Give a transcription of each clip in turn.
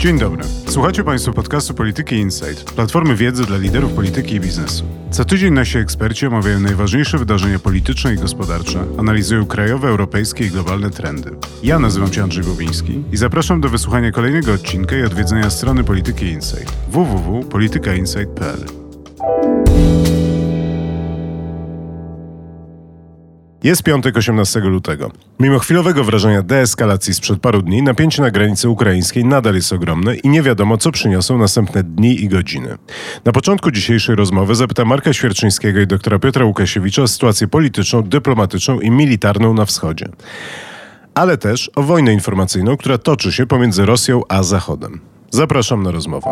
Dzień dobry. Słuchacie Państwo podcastu Polityki Insight, platformy wiedzy dla liderów polityki i biznesu. Co tydzień nasi eksperci omawiają najważniejsze wydarzenia polityczne i gospodarcze, analizują krajowe, europejskie i globalne trendy. Ja nazywam się Andrzej Bobiński i zapraszam do wysłuchania kolejnego odcinka i odwiedzenia strony Polityki Insight www.politykainsight.pl. Jest piątek 18 lutego. Mimo chwilowego wrażenia deeskalacji sprzed paru dni, napięcie na granicy ukraińskiej nadal jest ogromne i nie wiadomo, co przyniosą następne dni i godziny. Na początku dzisiejszej rozmowy zapytam Marka Świerczyńskiego i doktora Piotra Łukasiewicza o sytuację polityczną, dyplomatyczną i militarną na wschodzie. Ale też o wojnę informacyjną, która toczy się pomiędzy Rosją a Zachodem. Zapraszam na rozmowę.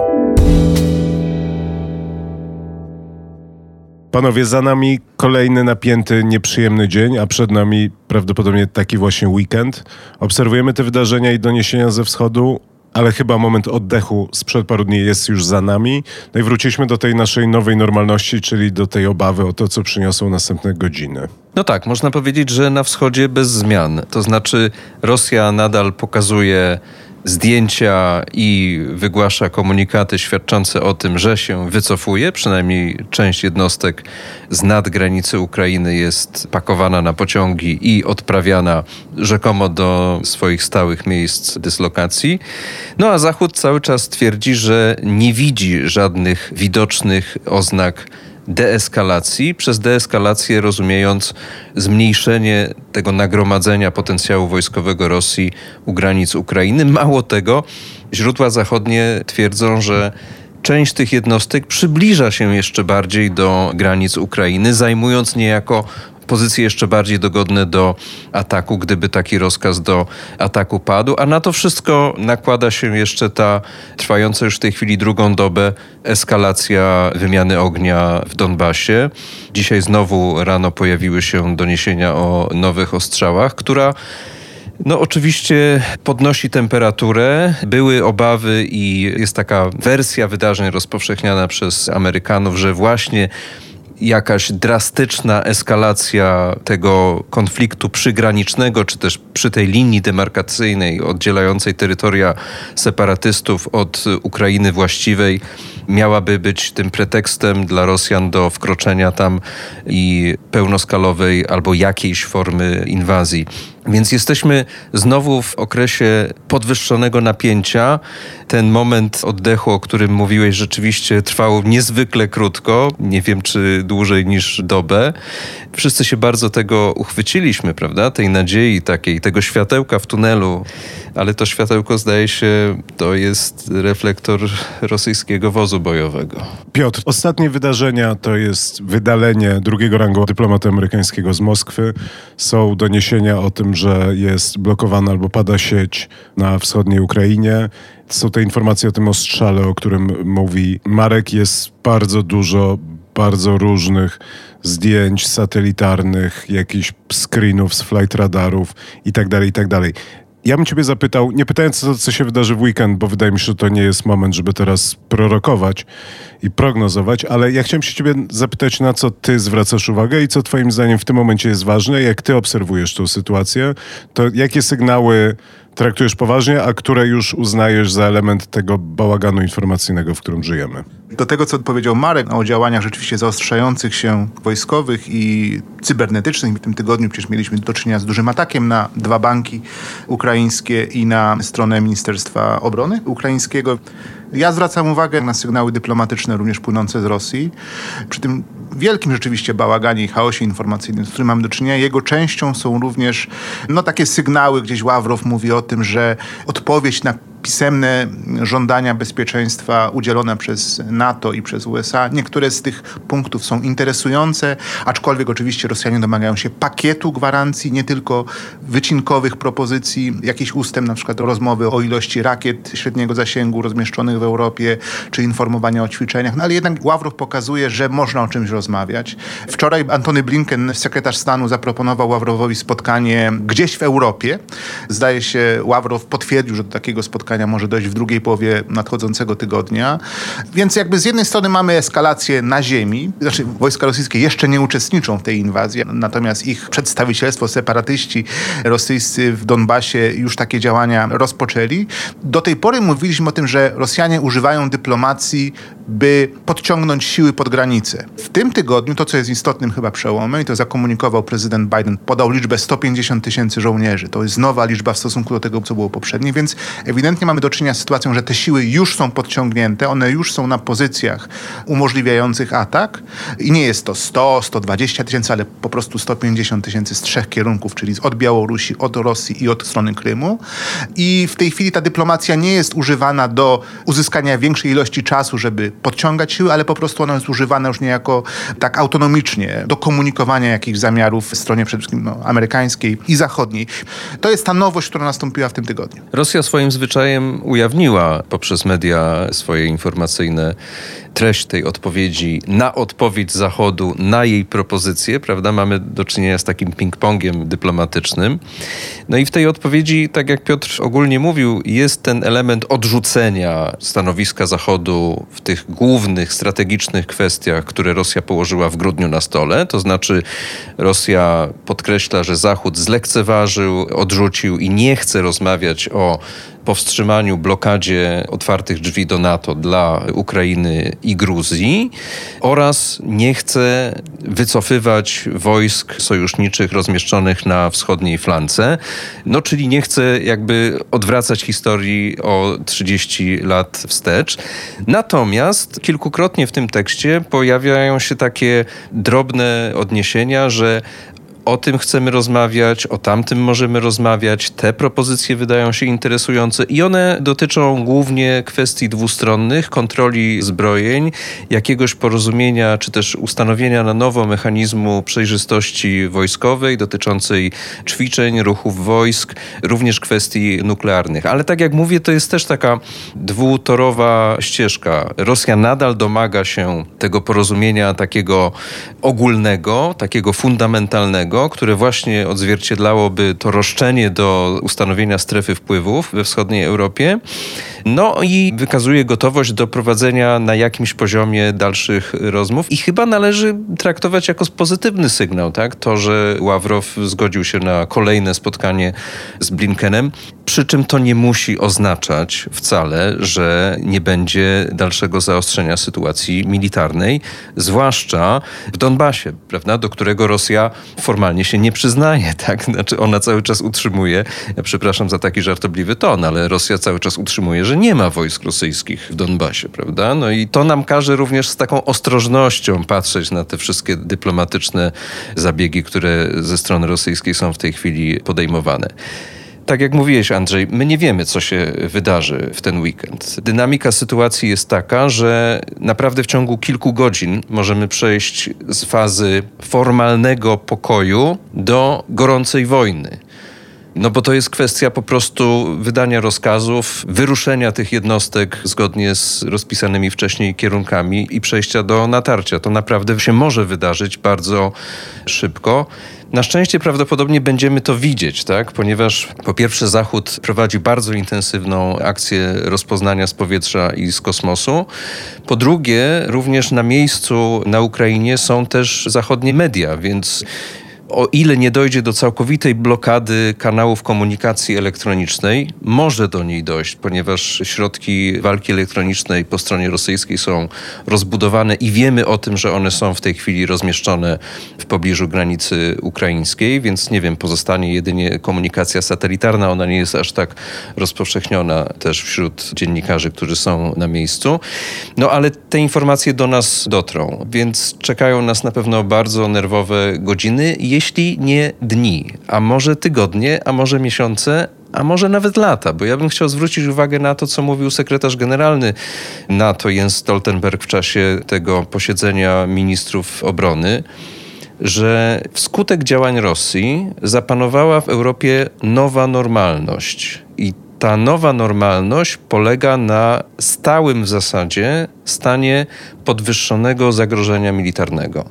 Panowie, za nami kolejny napięty, nieprzyjemny dzień, a przed nami prawdopodobnie taki właśnie weekend. Obserwujemy te wydarzenia i doniesienia ze wschodu, ale chyba moment oddechu sprzed paru dni jest już za nami. No i wróciliśmy do tej naszej nowej normalności, czyli do tej obawy o to, co przyniosą następne godziny. No tak, można powiedzieć, że na wschodzie bez zmian. To znaczy, Rosja nadal pokazuje zdjęcia i wygłasza komunikaty świadczące o tym, że się wycofuje. Przynajmniej część jednostek z nadgranicy Ukrainy jest pakowana na pociągi i odprawiana rzekomo do swoich stałych miejsc dyslokacji. No a Zachód cały czas twierdzi, że nie widzi żadnych widocznych oznak deeskalacji, przez deeskalację rozumiejąc zmniejszenie tego nagromadzenia potencjału wojskowego Rosji u granic Ukrainy. Mało tego, źródła zachodnie twierdzą, że część tych jednostek przybliża się jeszcze bardziej do granic Ukrainy, zajmując niejako pozycje jeszcze bardziej dogodne do ataku, gdyby taki rozkaz do ataku padł. A na to wszystko nakłada się jeszcze ta trwająca już w tej chwili drugą dobę eskalacja wymiany ognia w Donbasie. Dzisiaj znowu rano pojawiły się doniesienia o nowych ostrzałach, która no, oczywiście podnosi temperaturę. Były obawy i jest taka wersja wydarzeń rozpowszechniana przez Amerykanów, że właśnie jakaś drastyczna eskalacja tego konfliktu przygranicznego, czy też przy tej linii demarkacyjnej oddzielającej terytoria separatystów od Ukrainy właściwej miałaby być tym pretekstem dla Rosjan do wkroczenia tam i pełnoskalowej albo jakiejś formy inwazji. Więc jesteśmy znowu w okresie podwyższonego napięcia. Ten moment oddechu, o którym mówiłeś, rzeczywiście trwał niezwykle krótko. Nie wiem, czy dłużej niż dobę. Wszyscy się bardzo tego uchwyciliśmy, prawda? Tej nadziei takiej, tego światełka w tunelu. Ale to światełko, zdaje się, to jest reflektor rosyjskiego wozu bojowego. Piotr, ostatnie wydarzenia to jest wydalenie drugiego rangu dyplomata amerykańskiego z Moskwy. Są doniesienia o tym, że jest blokowana albo pada sieć na wschodniej Ukrainie. Są te informacje o tym ostrzale, o którym mówi Marek. Jest bardzo dużo bardzo różnych zdjęć satelitarnych, jakichś screenów z flight radarów i tak Ja bym ciebie zapytał, nie pytając co, co się wydarzy w weekend, bo wydaje mi się, że to nie jest moment, żeby teraz prorokować i prognozować, ale ja chciałem się ciebie zapytać, na co ty zwracasz uwagę i co twoim zdaniem w tym momencie jest ważne, jak ty obserwujesz tę sytuację, to jakie sygnały traktujesz poważnie, a które już uznajesz za element tego bałaganu informacyjnego, w którym żyjemy. Do tego, co powiedział Marek o działaniach rzeczywiście zaostrzających się wojskowych i cybernetycznych. W tym tygodniu przecież mieliśmy do czynienia z dużym atakiem na dwa banki ukraińskie i na stronę Ministerstwa Obrony Ukraińskiego. Ja zwracam uwagę na sygnały dyplomatyczne również płynące z Rosji. Przy tym wielkim rzeczywiście bałaganie i chaosie informacyjnym, z którym mamy do czynienia, jego częścią są również no, takie sygnały, gdzieś Ławrow mówi o tym, że odpowiedź na pisemne żądania bezpieczeństwa udzielone przez NATO i przez USA. Niektóre z tych punktów są interesujące, aczkolwiek oczywiście Rosjanie domagają się pakietu gwarancji, nie tylko wycinkowych propozycji, jakiś ustęp, na przykład rozmowy o ilości rakiet średniego zasięgu rozmieszczonych w Europie, czy informowania o ćwiczeniach. No ale jednak Ławrow pokazuje, że można o czymś rozmawiać. Wczoraj Antony Blinken, sekretarz stanu, zaproponował Ławrowowi spotkanie gdzieś w Europie. Zdaje się, Ławrow potwierdził, że do takiego spotkania spotkania może dojść w drugiej połowie nadchodzącego tygodnia. Więc jakby z jednej strony mamy eskalację na ziemi, znaczy wojska rosyjskie jeszcze nie uczestniczą w tej inwazji, natomiast ich przedstawicielstwo, separatyści rosyjscy w Donbasie już takie działania rozpoczęli. Do tej pory mówiliśmy o tym, że Rosjanie używają dyplomacji, by podciągnąć siły pod granicę. W tym tygodniu to, co jest istotnym chyba przełomem, i to zakomunikował prezydent Biden, podał liczbę 150 tysięcy żołnierzy. To jest nowa liczba w stosunku do tego, co było poprzednie, więc ewidentnie mamy do czynienia z sytuacją, że te siły już są podciągnięte, one już są na pozycjach umożliwiających atak i nie jest to 100, 120 tysięcy, ale po prostu 150 tysięcy z trzech kierunków, czyli od Białorusi, od Rosji i od strony Krymu. I w tej chwili ta dyplomacja nie jest używana do uzyskania większej ilości czasu, żeby podciągać siły, ale po prostu ona jest używana już niejako tak autonomicznie do komunikowania jakichś zamiarów w stronie przede wszystkim no, amerykańskiej i zachodniej. To jest ta nowość, która nastąpiła w tym tygodniu. Rosja swoim zwyczajem ujawniła poprzez media swoje informacyjne treść tej odpowiedzi na odpowiedź Zachodu na jej propozycję, prawda? Mamy do czynienia z takim ping-pongiem dyplomatycznym. No i w tej odpowiedzi, tak jak Piotr ogólnie mówił, jest ten element odrzucenia stanowiska Zachodu w tych głównych, strategicznych kwestiach, które Rosja położyła w grudniu na stole. To znaczy Rosja podkreśla, że Zachód zlekceważył, odrzucił i nie chce rozmawiać o powstrzymaniu, blokadzie otwartych drzwi do NATO dla Ukrainy i Gruzji oraz nie chce wycofywać wojsk sojuszniczych rozmieszczonych na wschodniej flance. No, czyli nie chce jakby odwracać historii o 30 lat wstecz. Natomiast kilkukrotnie w tym tekście pojawiają się takie drobne odniesienia, że o tym chcemy rozmawiać, o tamtym możemy rozmawiać. Te propozycje wydają się interesujące i one dotyczą głównie kwestii dwustronnych, kontroli zbrojeń, jakiegoś porozumienia czy też ustanowienia na nowo mechanizmu przejrzystości wojskowej dotyczącej ćwiczeń, ruchów wojsk, również kwestii nuklearnych. Ale tak jak mówię, to jest też taka dwutorowa ścieżka. Rosja nadal domaga się tego porozumienia takiego ogólnego, takiego fundamentalnego, które właśnie odzwierciedlałoby to roszczenie do ustanowienia strefy wpływów we wschodniej Europie. No i wykazuje gotowość do prowadzenia na jakimś poziomie dalszych rozmów i chyba należy traktować jako pozytywny sygnał, tak? To, że Ławrow zgodził się na kolejne spotkanie z Blinkenem, przy czym to nie musi oznaczać wcale, że nie będzie dalszego zaostrzenia sytuacji militarnej, zwłaszcza w Donbasie, prawda, do którego Rosja formalnie się nie przyznaje, tak? Znaczy ona cały czas utrzymuje, ja przepraszam za taki żartobliwy ton, ale Rosja cały czas utrzymuje, że nie ma wojsk rosyjskich w Donbasie, prawda? No i to nam każe również z taką ostrożnością patrzeć na te wszystkie dyplomatyczne zabiegi, które ze strony rosyjskiej są w tej chwili podejmowane tak jak mówiłeś, Andrzej, my nie wiemy, co się wydarzy w ten weekend. Dynamika sytuacji jest taka, że naprawdę w ciągu kilku godzin możemy przejść z fazy formalnego pokoju do gorącej wojny. No bo to jest kwestia po prostu wydania rozkazów, wyruszenia tych jednostek zgodnie z rozpisanymi wcześniej kierunkami i przejścia do natarcia. To naprawdę się może wydarzyć bardzo szybko. Na szczęście prawdopodobnie będziemy to widzieć, tak? ponieważ po pierwsze Zachód prowadzi bardzo intensywną akcję rozpoznania z powietrza i z kosmosu. Po drugie, również na miejscu na Ukrainie są też zachodnie media, więc o ile nie dojdzie do całkowitej blokady kanałów komunikacji elektronicznej, może do niej dojść, ponieważ środki walki elektronicznej po stronie rosyjskiej są rozbudowane i wiemy o tym, że one są w tej chwili rozmieszczone w pobliżu granicy ukraińskiej, więc nie wiem, pozostanie jedynie komunikacja satelitarna. Ona nie jest aż tak rozpowszechniona też wśród dziennikarzy, którzy są na miejscu. No ale te informacje do nas dotrą, więc czekają nas na pewno bardzo nerwowe godziny jeśli nie dni, a może tygodnie, a może miesiące, a może nawet lata, bo ja bym chciał zwrócić uwagę na to, co mówił sekretarz generalny NATO Jens Stoltenberg w czasie tego posiedzenia ministrów obrony, że wskutek działań Rosji zapanowała w Europie nowa normalność. I ta nowa normalność polega na stałym w zasadzie stanie podwyższonego zagrożenia militarnego.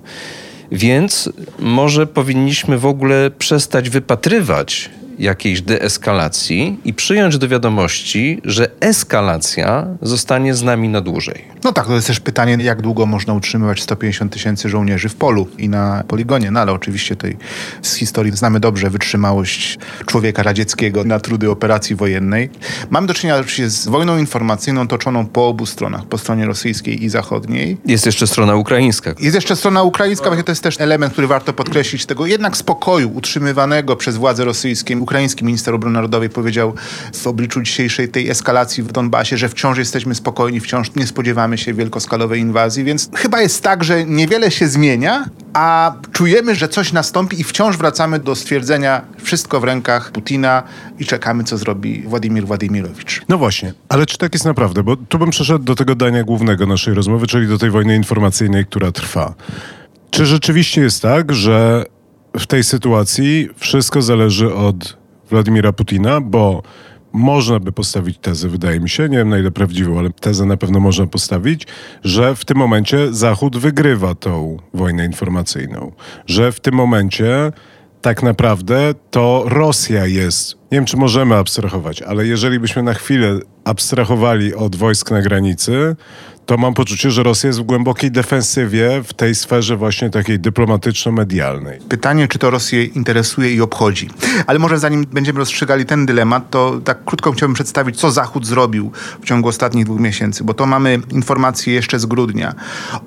Więc może powinniśmy w ogóle przestać wypatrywać jakiejś deeskalacji i przyjąć do wiadomości, że eskalacja zostanie z nami na dłużej. No tak, to jest też pytanie, jak długo można utrzymywać 150 tysięcy żołnierzy w polu i na poligonie. No ale oczywiście tej z historii znamy dobrze wytrzymałość człowieka radzieckiego na trudy operacji wojennej. Mamy do czynienia oczywiście z wojną informacyjną toczoną po obu stronach, po stronie rosyjskiej i zachodniej. Jest jeszcze strona ukraińska. Jest jeszcze strona ukraińska, to jest też element, który warto podkreślić, tego jednak spokoju utrzymywanego przez władze rosyjskie. Ukraiński minister obrony narodowej powiedział w obliczu dzisiejszej tej eskalacji w Donbasie, że wciąż jesteśmy spokojni, wciąż nie spodziewamy się wielkoskalowej inwazji, więc chyba jest tak, że niewiele się zmienia, a czujemy, że coś nastąpi i wciąż wracamy do stwierdzenia wszystko w rękach Putina i czekamy, co zrobi Władimir Władimirowicz. No właśnie, ale czy tak jest naprawdę? Bo tu bym przeszedł do tego dania głównego naszej rozmowy, czyli do tej wojny informacyjnej, która trwa. Czy rzeczywiście jest tak, że w tej sytuacji wszystko zależy od Władimira Putina, bo można by postawić tezę, wydaje mi się, nie wiem na ile prawdziwą, ale tezę na pewno można postawić, że w tym momencie Zachód wygrywa tą wojnę informacyjną. Że w tym momencie tak naprawdę to Rosja jest, nie wiem czy możemy abstrahować, ale jeżeli byśmy na chwilę abstrahowali od wojsk na granicy, to mam poczucie, że Rosja jest w głębokiej defensywie w tej sferze właśnie takiej dyplomatyczno-medialnej. Pytanie, czy to Rosję interesuje i obchodzi. Ale może zanim będziemy rozstrzygali ten dylemat, to tak krótko chciałbym przedstawić, co Zachód zrobił w ciągu ostatnich dwóch miesięcy, bo to mamy informacje jeszcze z grudnia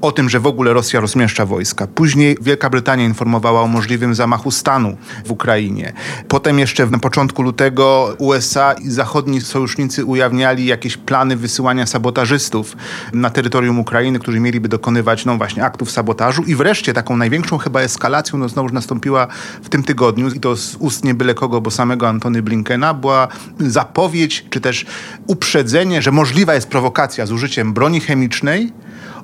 o tym, że w ogóle Rosja rozmieszcza wojska. Później Wielka Brytania informowała o możliwym zamachu stanu w Ukrainie. Potem jeszcze na początku lutego USA i zachodni sojusznicy ujawniali jakieś plany wysyłania sabotażystów na terytorium Ukrainy, którzy mieliby dokonywać no właśnie aktów sabotażu. I wreszcie taką największą chyba eskalacją no znowu nastąpiła w tym tygodniu i to z ust nie byle kogo, bo samego Antony Blinkena była zapowiedź czy też uprzedzenie, że możliwa jest prowokacja z użyciem broni chemicznej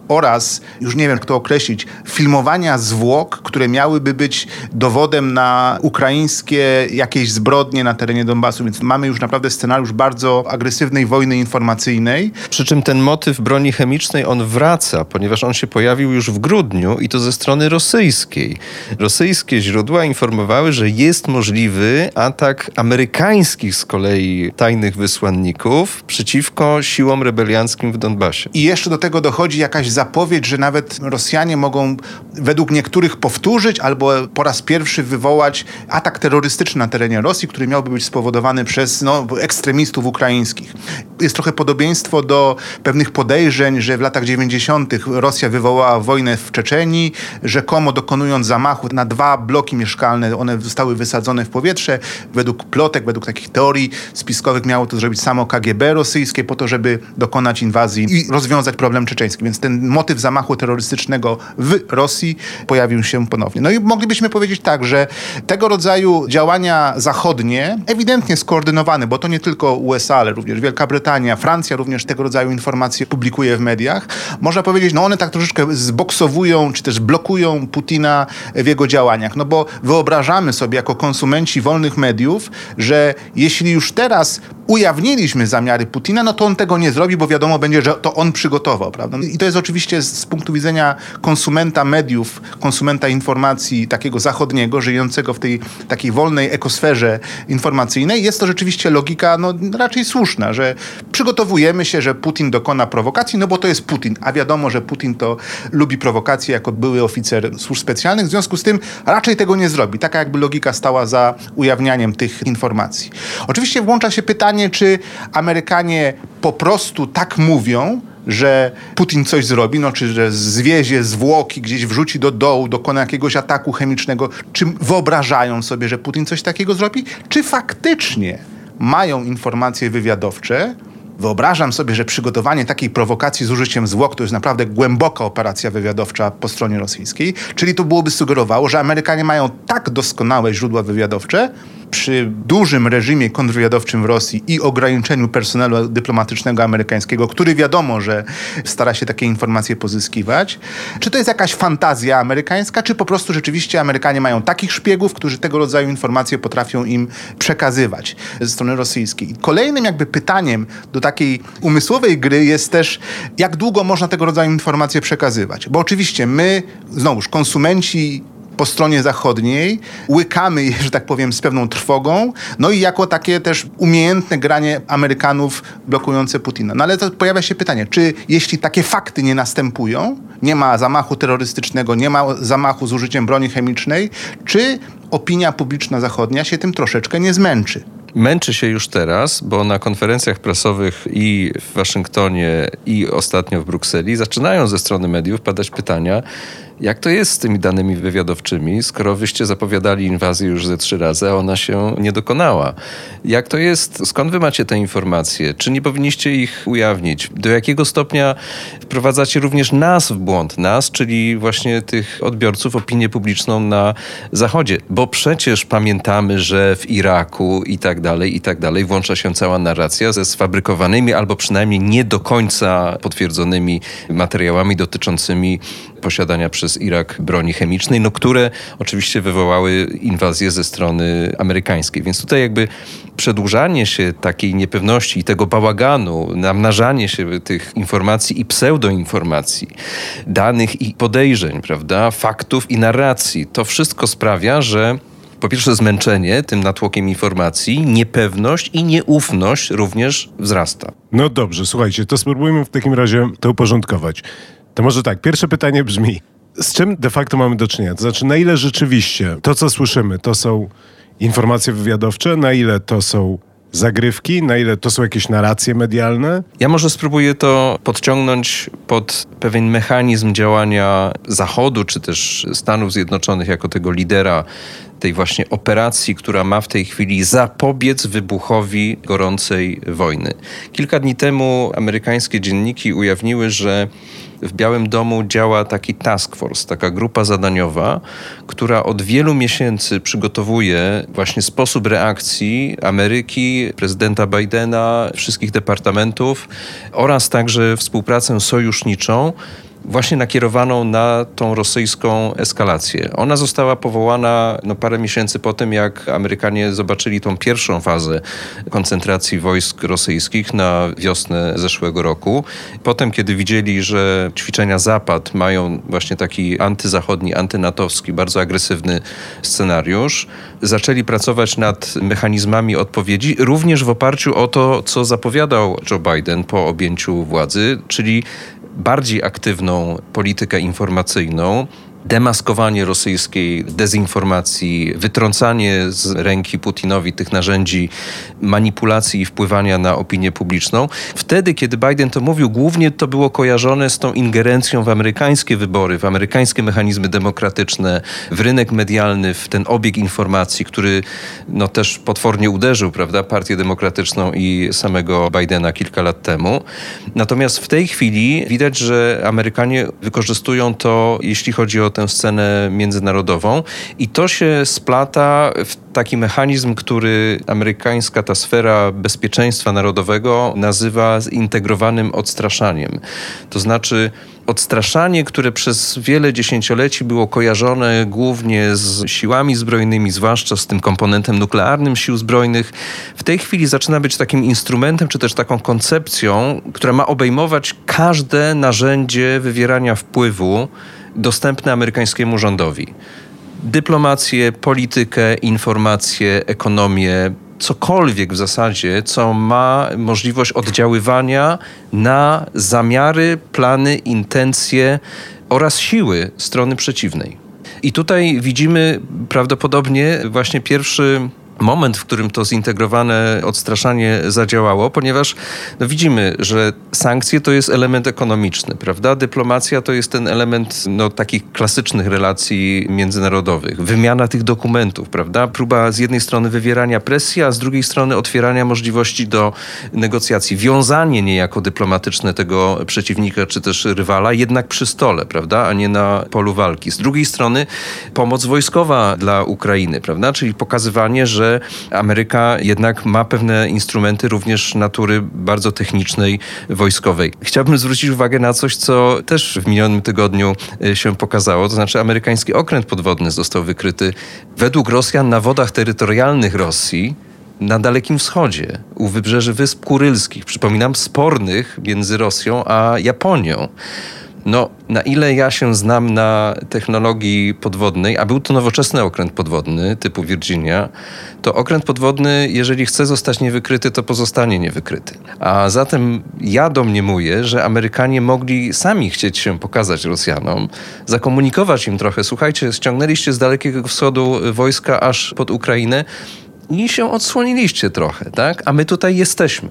oraz, już nie wiem kto określić, filmowania zwłok, które miałyby być dowodem na ukraińskie jakieś zbrodnie na terenie Donbasu. Więc mamy już naprawdę scenariusz bardzo agresywnej wojny informacyjnej. Przy czym ten motyw broni chemicznej, on wraca, ponieważ on się pojawił już w grudniu i to ze strony rosyjskiej. Rosyjskie źródła informowały, że jest możliwy atak amerykańskich z kolei tajnych wysłanników przeciwko siłom rebelianckim w Donbasie. I jeszcze do tego dochodzi jakaś zapowiedź, że nawet Rosjanie mogą według niektórych powtórzyć albo po raz pierwszy wywołać atak terrorystyczny na terenie Rosji, który miałby być spowodowany przez no, ekstremistów ukraińskich. Jest trochę podobieństwo do pewnych podejrzeń, że w latach 90. Rosja wywołała wojnę w Czeczenii, rzekomo dokonując zamachu na dwa bloki mieszkalne, one zostały wysadzone w powietrze. Według plotek, według takich teorii spiskowych miało to zrobić samo KGB rosyjskie po to, żeby dokonać inwazji i rozwiązać problem czeczeński. Więc ten motyw zamachu terrorystycznego w Rosji pojawił się ponownie. No i moglibyśmy powiedzieć tak, że tego rodzaju działania zachodnie, ewidentnie skoordynowane, bo to nie tylko USA, ale również Wielka Brytania, Francja również tego rodzaju informacje publikuje w mediach, można powiedzieć, no one tak troszeczkę zboksowują, czy też blokują Putina w jego działaniach. No bo wyobrażamy sobie jako konsumenci wolnych mediów, że jeśli już teraz ujawniliśmy zamiary Putina, no to on tego nie zrobi, bo wiadomo będzie, że to on przygotował, prawda? I to jest oczywiście z punktu widzenia konsumenta mediów, konsumenta informacji takiego zachodniego, żyjącego w tej takiej wolnej ekosferze informacyjnej, jest to rzeczywiście logika no, raczej słuszna, że przygotowujemy się, że Putin dokona prowokacji, no bo to jest Putin, a wiadomo, że Putin to lubi prowokacje jako były oficer służb specjalnych, w związku z tym raczej tego nie zrobi. Taka jakby logika stała za ujawnianiem tych informacji. Oczywiście włącza się pytanie, czy Amerykanie po prostu tak mówią, że Putin coś zrobi, no, czy że zwiezie zwłoki gdzieś wrzuci do dołu, dokona jakiegoś ataku chemicznego, czy wyobrażają sobie, że Putin coś takiego zrobi, czy faktycznie mają informacje wywiadowcze, Wyobrażam sobie, że przygotowanie takiej prowokacji z użyciem zwłok to jest naprawdę głęboka operacja wywiadowcza po stronie rosyjskiej, czyli to byłoby sugerowało, że Amerykanie mają tak doskonałe źródła wywiadowcze, przy dużym reżimie kontrwywiadowczym w Rosji i ograniczeniu personelu dyplomatycznego amerykańskiego, który wiadomo, że stara się takie informacje pozyskiwać, czy to jest jakaś fantazja amerykańska, czy po prostu rzeczywiście Amerykanie mają takich szpiegów, którzy tego rodzaju informacje potrafią im przekazywać ze strony rosyjskiej. Kolejnym jakby pytaniem do takiej umysłowej gry jest też, jak długo można tego rodzaju informacje przekazywać. Bo oczywiście my, znowuż konsumenci po stronie zachodniej, łykamy je, że tak powiem, z pewną trwogą, no i jako takie też umiejętne granie Amerykanów blokujące Putina. No ale to pojawia się pytanie, czy jeśli takie fakty nie następują, nie ma zamachu terrorystycznego, nie ma zamachu z użyciem broni chemicznej, czy opinia publiczna zachodnia się tym troszeczkę nie zmęczy? męczy się już teraz, bo na konferencjach prasowych i w Waszyngtonie, i ostatnio w Brukseli zaczynają ze strony mediów padać pytania, jak to jest z tymi danymi wywiadowczymi, skoro wyście zapowiadali inwazję już ze trzy razy, a ona się nie dokonała? Jak to jest? Skąd wy macie te informacje? Czy nie powinniście ich ujawnić? Do jakiego stopnia wprowadzacie również nas w błąd? Nas, czyli właśnie tych odbiorców, opinię publiczną na Zachodzie. Bo przecież pamiętamy, że w Iraku i tak dalej, i tak dalej włącza się cała narracja ze sfabrykowanymi albo przynajmniej nie do końca potwierdzonymi materiałami dotyczącymi posiadania przez Irak broni chemicznej, no które oczywiście wywołały inwazję ze strony amerykańskiej. Więc tutaj jakby przedłużanie się takiej niepewności i tego bałaganu, namnażanie się tych informacji i pseudoinformacji, danych i podejrzeń, prawda, faktów i narracji, to wszystko sprawia, że po pierwsze zmęczenie tym natłokiem informacji, niepewność i nieufność również wzrasta. No dobrze, słuchajcie, to spróbujmy w takim razie to uporządkować. To może tak, pierwsze pytanie brzmi, z czym de facto mamy do czynienia? To znaczy, na ile rzeczywiście to, co słyszymy, to są informacje wywiadowcze, na ile to są zagrywki, na ile to są jakieś narracje medialne? Ja może spróbuję to podciągnąć pod pewien mechanizm działania Zachodu, czy też Stanów Zjednoczonych jako tego lidera tej właśnie operacji, która ma w tej chwili zapobiec wybuchowi gorącej wojny. Kilka dni temu amerykańskie dzienniki ujawniły, że w Białym Domu działa taki task force, taka grupa zadaniowa, która od wielu miesięcy przygotowuje właśnie sposób reakcji Ameryki, prezydenta Bidena, wszystkich departamentów oraz także współpracę sojuszniczą właśnie nakierowaną na tą rosyjską eskalację. Ona została powołana no, parę miesięcy po tym, jak Amerykanie zobaczyli tą pierwszą fazę koncentracji wojsk rosyjskich na wiosnę zeszłego roku. Potem, kiedy widzieli, że ćwiczenia Zapad mają właśnie taki antyzachodni, antynatowski, bardzo agresywny scenariusz, zaczęli pracować nad mechanizmami odpowiedzi, również w oparciu o to, co zapowiadał Joe Biden po objęciu władzy, czyli bardziej aktywną politykę informacyjną, demaskowanie rosyjskiej dezinformacji, wytrącanie z ręki Putinowi tych narzędzi manipulacji i wpływania na opinię publiczną. Wtedy, kiedy Biden to mówił, głównie to było kojarzone z tą ingerencją w amerykańskie wybory, w amerykańskie mechanizmy demokratyczne, w rynek medialny, w ten obieg informacji, który no, też potwornie uderzył, prawda, Partię Demokratyczną i samego Bidena kilka lat temu. Natomiast w tej chwili widać, że Amerykanie wykorzystują to, jeśli chodzi o tę scenę międzynarodową i to się splata w taki mechanizm, który amerykańska ta sfera bezpieczeństwa narodowego nazywa zintegrowanym odstraszaniem. To znaczy odstraszanie, które przez wiele dziesięcioleci było kojarzone głównie z siłami zbrojnymi, zwłaszcza z tym komponentem nuklearnym sił zbrojnych, w tej chwili zaczyna być takim instrumentem, czy też taką koncepcją, która ma obejmować każde narzędzie wywierania wpływu dostępne amerykańskiemu rządowi. Dyplomację, politykę, informacje, ekonomię, cokolwiek w zasadzie, co ma możliwość oddziaływania na zamiary, plany, intencje oraz siły strony przeciwnej. I tutaj widzimy prawdopodobnie właśnie pierwszy moment, w którym to zintegrowane odstraszanie zadziałało, ponieważ no widzimy, że sankcje to jest element ekonomiczny, prawda? Dyplomacja to jest ten element no, takich klasycznych relacji międzynarodowych. Wymiana tych dokumentów, prawda? Próba z jednej strony wywierania presji, a z drugiej strony otwierania możliwości do negocjacji. Wiązanie niejako dyplomatyczne tego przeciwnika czy też rywala, jednak przy stole, prawda? A nie na polu walki. Z drugiej strony pomoc wojskowa dla Ukrainy, prawda? Czyli pokazywanie, że że Ameryka jednak ma pewne instrumenty również natury bardzo technicznej, wojskowej. Chciałbym zwrócić uwagę na coś, co też w minionym tygodniu e, się pokazało, to znaczy amerykański okręt podwodny został wykryty według Rosjan na wodach terytorialnych Rosji na Dalekim Wschodzie, u wybrzeży Wysp Kurylskich, przypominam, spornych między Rosją a Japonią. No, na ile ja się znam na technologii podwodnej, a był to nowoczesny okręt podwodny typu Virginia, to okręt podwodny, jeżeli chce zostać niewykryty, to pozostanie niewykryty. A zatem ja domniemuję, że Amerykanie mogli sami chcieć się pokazać Rosjanom, zakomunikować im trochę, słuchajcie, ściągnęliście z Dalekiego Wschodu wojska aż pod Ukrainę, i się odsłoniliście trochę, tak? A my tutaj jesteśmy.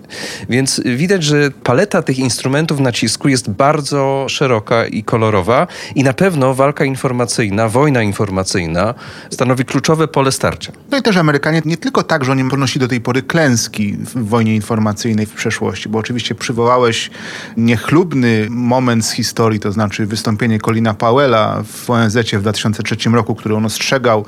Więc widać, że paleta tych instrumentów nacisku jest bardzo szeroka i kolorowa i na pewno walka informacyjna, wojna informacyjna stanowi kluczowe pole starcia. No i też Amerykanie nie tylko tak, że oni ponosili do tej pory klęski w wojnie informacyjnej w przeszłości, bo oczywiście przywołałeś niechlubny moment z historii, to znaczy wystąpienie Colina Powella w ONZ w 2003 roku, który on ostrzegał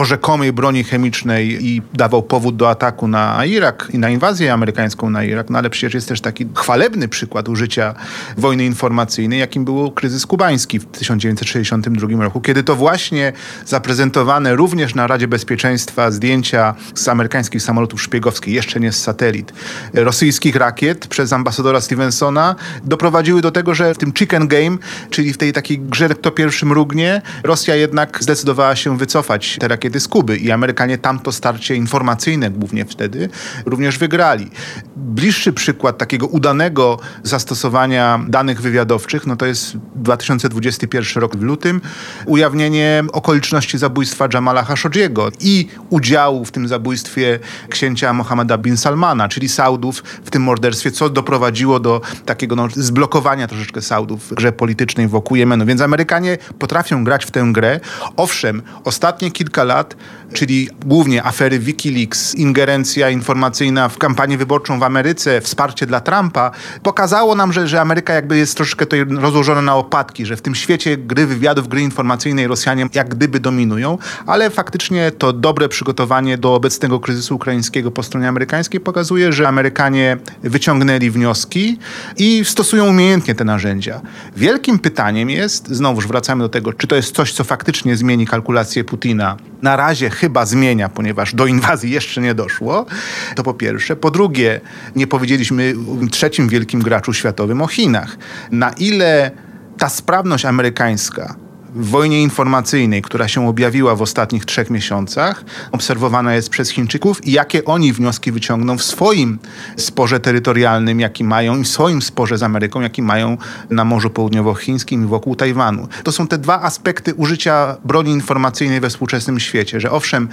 o rzekomej broni chemicznej i dawał powód do ataku na Irak i na inwazję amerykańską na Irak, no ale przecież jest też taki chwalebny przykład użycia wojny informacyjnej, jakim był kryzys kubański w 1962 roku, kiedy to właśnie zaprezentowane również na Radzie Bezpieczeństwa zdjęcia z amerykańskich samolotów szpiegowskich, jeszcze nie z satelit, rosyjskich rakiet przez ambasadora Stevensona doprowadziły do tego, że w tym chicken game, czyli w tej takiej grze kto pierwszy mrugnie, Rosja jednak zdecydowała się wycofać te rakiety rakiety z Kuby i Amerykanie tamto starcie informacyjne głównie wtedy również wygrali. Bliższy przykład takiego udanego zastosowania danych wywiadowczych, no to jest 2021 rok w lutym, ujawnienie okoliczności zabójstwa Jamala Khashoggiego i udziału w tym zabójstwie księcia Mohammeda bin Salmana, czyli Saudów w tym morderstwie, co doprowadziło do takiego no, zblokowania troszeczkę Saudów w grze politycznej wokół Jemenu. Więc Amerykanie potrafią grać w tę grę. Owszem, ostatnie kilka lat lat, czyli głównie afery Wikileaks, ingerencja informacyjna w kampanię wyborczą w Ameryce, wsparcie dla Trumpa, pokazało nam, że, że Ameryka jakby jest troszkę to rozłożona na opadki, że w tym świecie gry wywiadów, gry informacyjnej Rosjanie jak gdyby dominują, ale faktycznie to dobre przygotowanie do obecnego kryzysu ukraińskiego po stronie amerykańskiej pokazuje, że Amerykanie wyciągnęli wnioski i stosują umiejętnie te narzędzia. Wielkim pytaniem jest, znowuż wracamy do tego, czy to jest coś, co faktycznie zmieni kalkulację Putina na razie chyba zmienia, ponieważ do inwazji jeszcze nie doszło. To po pierwsze. Po drugie, nie powiedzieliśmy trzecim wielkim graczu światowym o Chinach. Na ile ta sprawność amerykańska wojnie informacyjnej, która się objawiła w ostatnich trzech miesiącach, obserwowana jest przez Chińczyków i jakie oni wnioski wyciągną w swoim sporze terytorialnym, jaki mają, i w swoim sporze z Ameryką, jaki mają na Morzu Południowochińskim i wokół Tajwanu. To są te dwa aspekty użycia broni informacyjnej we współczesnym świecie, że owszem,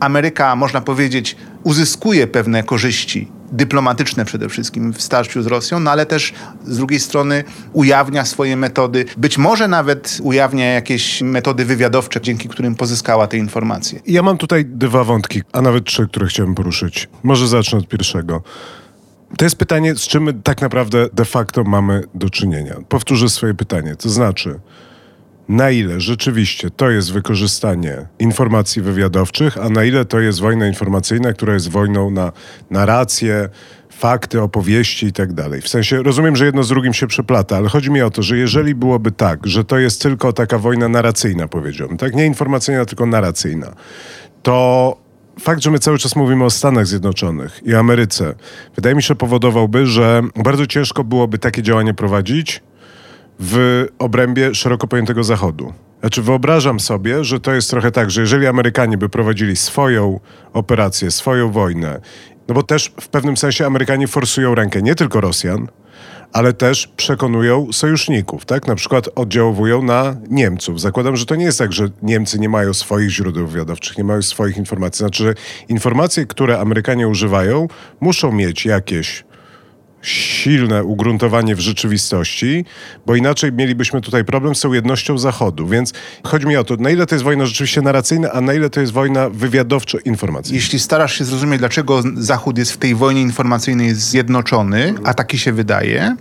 Ameryka, można powiedzieć, uzyskuje pewne korzyści dyplomatyczne przede wszystkim w starciu z Rosją, no ale też z drugiej strony ujawnia swoje metody, być może nawet ujawnia jakieś metody wywiadowcze, dzięki którym pozyskała te informacje. Ja mam tutaj dwa wątki, a nawet trzy, które chciałbym poruszyć. Może zacznę od pierwszego. To jest pytanie, z czym my tak naprawdę de facto mamy do czynienia. Powtórzę swoje pytanie. To znaczy, na ile rzeczywiście to jest wykorzystanie informacji wywiadowczych, a na ile to jest wojna informacyjna, która jest wojną na narrację, fakty, opowieści i tak dalej. W sensie rozumiem, że jedno z drugim się przeplata, ale chodzi mi o to, że jeżeli byłoby tak, że to jest tylko taka wojna narracyjna, powiedziałbym, tak nie informacyjna, tylko narracyjna, to fakt, że my cały czas mówimy o Stanach Zjednoczonych i Ameryce, wydaje mi się powodowałby, że bardzo ciężko byłoby takie działanie prowadzić, w obrębie szeroko pojętego Zachodu. Znaczy wyobrażam sobie, że to jest trochę tak, że jeżeli Amerykanie by prowadzili swoją operację, swoją wojnę, no bo też w pewnym sensie Amerykanie forsują rękę nie tylko Rosjan, ale też przekonują sojuszników, tak? Na przykład oddziałowują na Niemców. Zakładam, że to nie jest tak, że Niemcy nie mają swoich źródeł wywiadowczych, nie mają swoich informacji. Znaczy, że informacje, które Amerykanie używają, muszą mieć jakieś silne ugruntowanie w rzeczywistości, bo inaczej mielibyśmy tutaj problem z tą jednością Zachodu. Więc chodzi mi o to, na ile to jest wojna rzeczywiście narracyjna, a na ile to jest wojna wywiadowczo-informacyjna. Jeśli starasz się zrozumieć, dlaczego Zachód jest w tej wojnie informacyjnej zjednoczony, a taki się wydaje,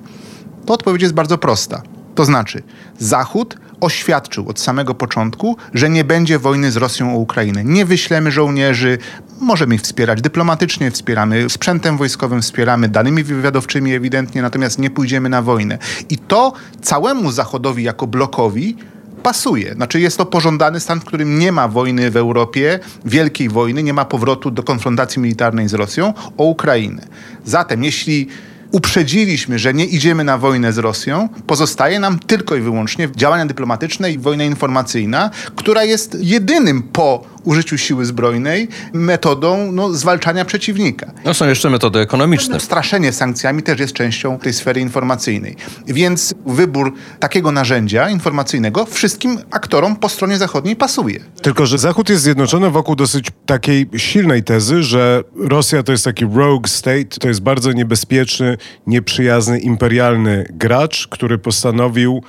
to odpowiedź jest bardzo prosta. To znaczy, Zachód oświadczył od samego początku, że nie będzie wojny z Rosją o Ukrainę. Nie wyślemy żołnierzy, możemy ich wspierać dyplomatycznie, wspieramy sprzętem wojskowym, wspieramy danymi wywiadowczymi ewidentnie, natomiast nie pójdziemy na wojnę. I to całemu Zachodowi jako blokowi pasuje. Znaczy jest to pożądany stan, w którym nie ma wojny w Europie, wielkiej wojny, nie ma powrotu do konfrontacji militarnej z Rosją o Ukrainę. Zatem jeśli uprzedziliśmy, że nie idziemy na wojnę z Rosją, pozostaje nam tylko i wyłącznie działania dyplomatyczne i wojna informacyjna, która jest jedynym po użyciu siły zbrojnej metodą no, zwalczania przeciwnika. No są jeszcze metody ekonomiczne. Straszenie sankcjami też jest częścią tej sfery informacyjnej. Więc wybór takiego narzędzia informacyjnego wszystkim aktorom po stronie zachodniej pasuje. Tylko, że Zachód jest zjednoczony wokół dosyć takiej silnej tezy, że Rosja to jest taki rogue state, to jest bardzo niebezpieczny, nieprzyjazny, imperialny gracz, który postanowił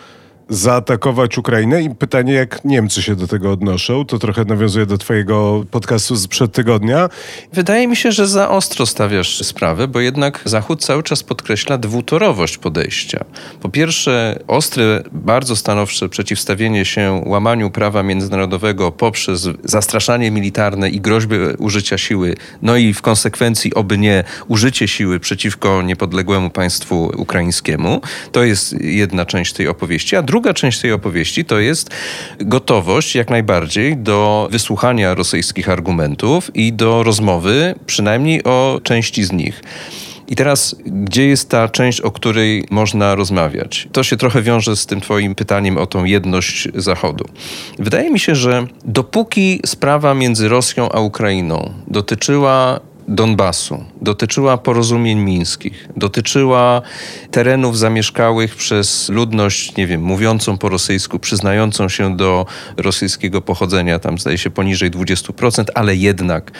zaatakować Ukrainę i pytanie, jak Niemcy się do tego odnoszą. To trochę nawiązuje do twojego podcastu sprzed tygodnia. Wydaje mi się, że za ostro stawiasz sprawę, bo jednak Zachód cały czas podkreśla dwutorowość podejścia. Po pierwsze, ostre, bardzo stanowcze przeciwstawienie się łamaniu prawa międzynarodowego poprzez zastraszanie militarne i groźby użycia siły, no i w konsekwencji oby nie użycie siły przeciwko niepodległemu państwu ukraińskiemu. To jest jedna część tej opowieści, a druga druga część tej opowieści to jest gotowość jak najbardziej do wysłuchania rosyjskich argumentów i do rozmowy przynajmniej o części z nich. I teraz, gdzie jest ta część, o której można rozmawiać? To się trochę wiąże z tym Twoim pytaniem o tą jedność Zachodu. Wydaje mi się, że dopóki sprawa między Rosją a Ukrainą dotyczyła Donbasu, dotyczyła porozumień mińskich, dotyczyła terenów zamieszkałych przez ludność, nie wiem, mówiącą po rosyjsku, przyznającą się do rosyjskiego pochodzenia, tam zdaje się poniżej 20%, ale jednak.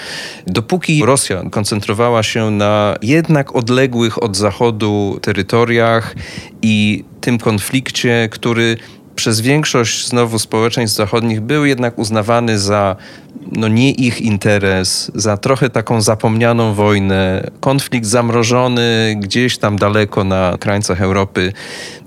Dopóki Rosja koncentrowała się na jednak odległych od Zachodu terytoriach i tym konflikcie, który przez większość znowu społeczeństw zachodnich był jednak uznawany za no nie ich interes, za trochę taką zapomnianą wojnę, konflikt zamrożony gdzieś tam daleko na krańcach Europy.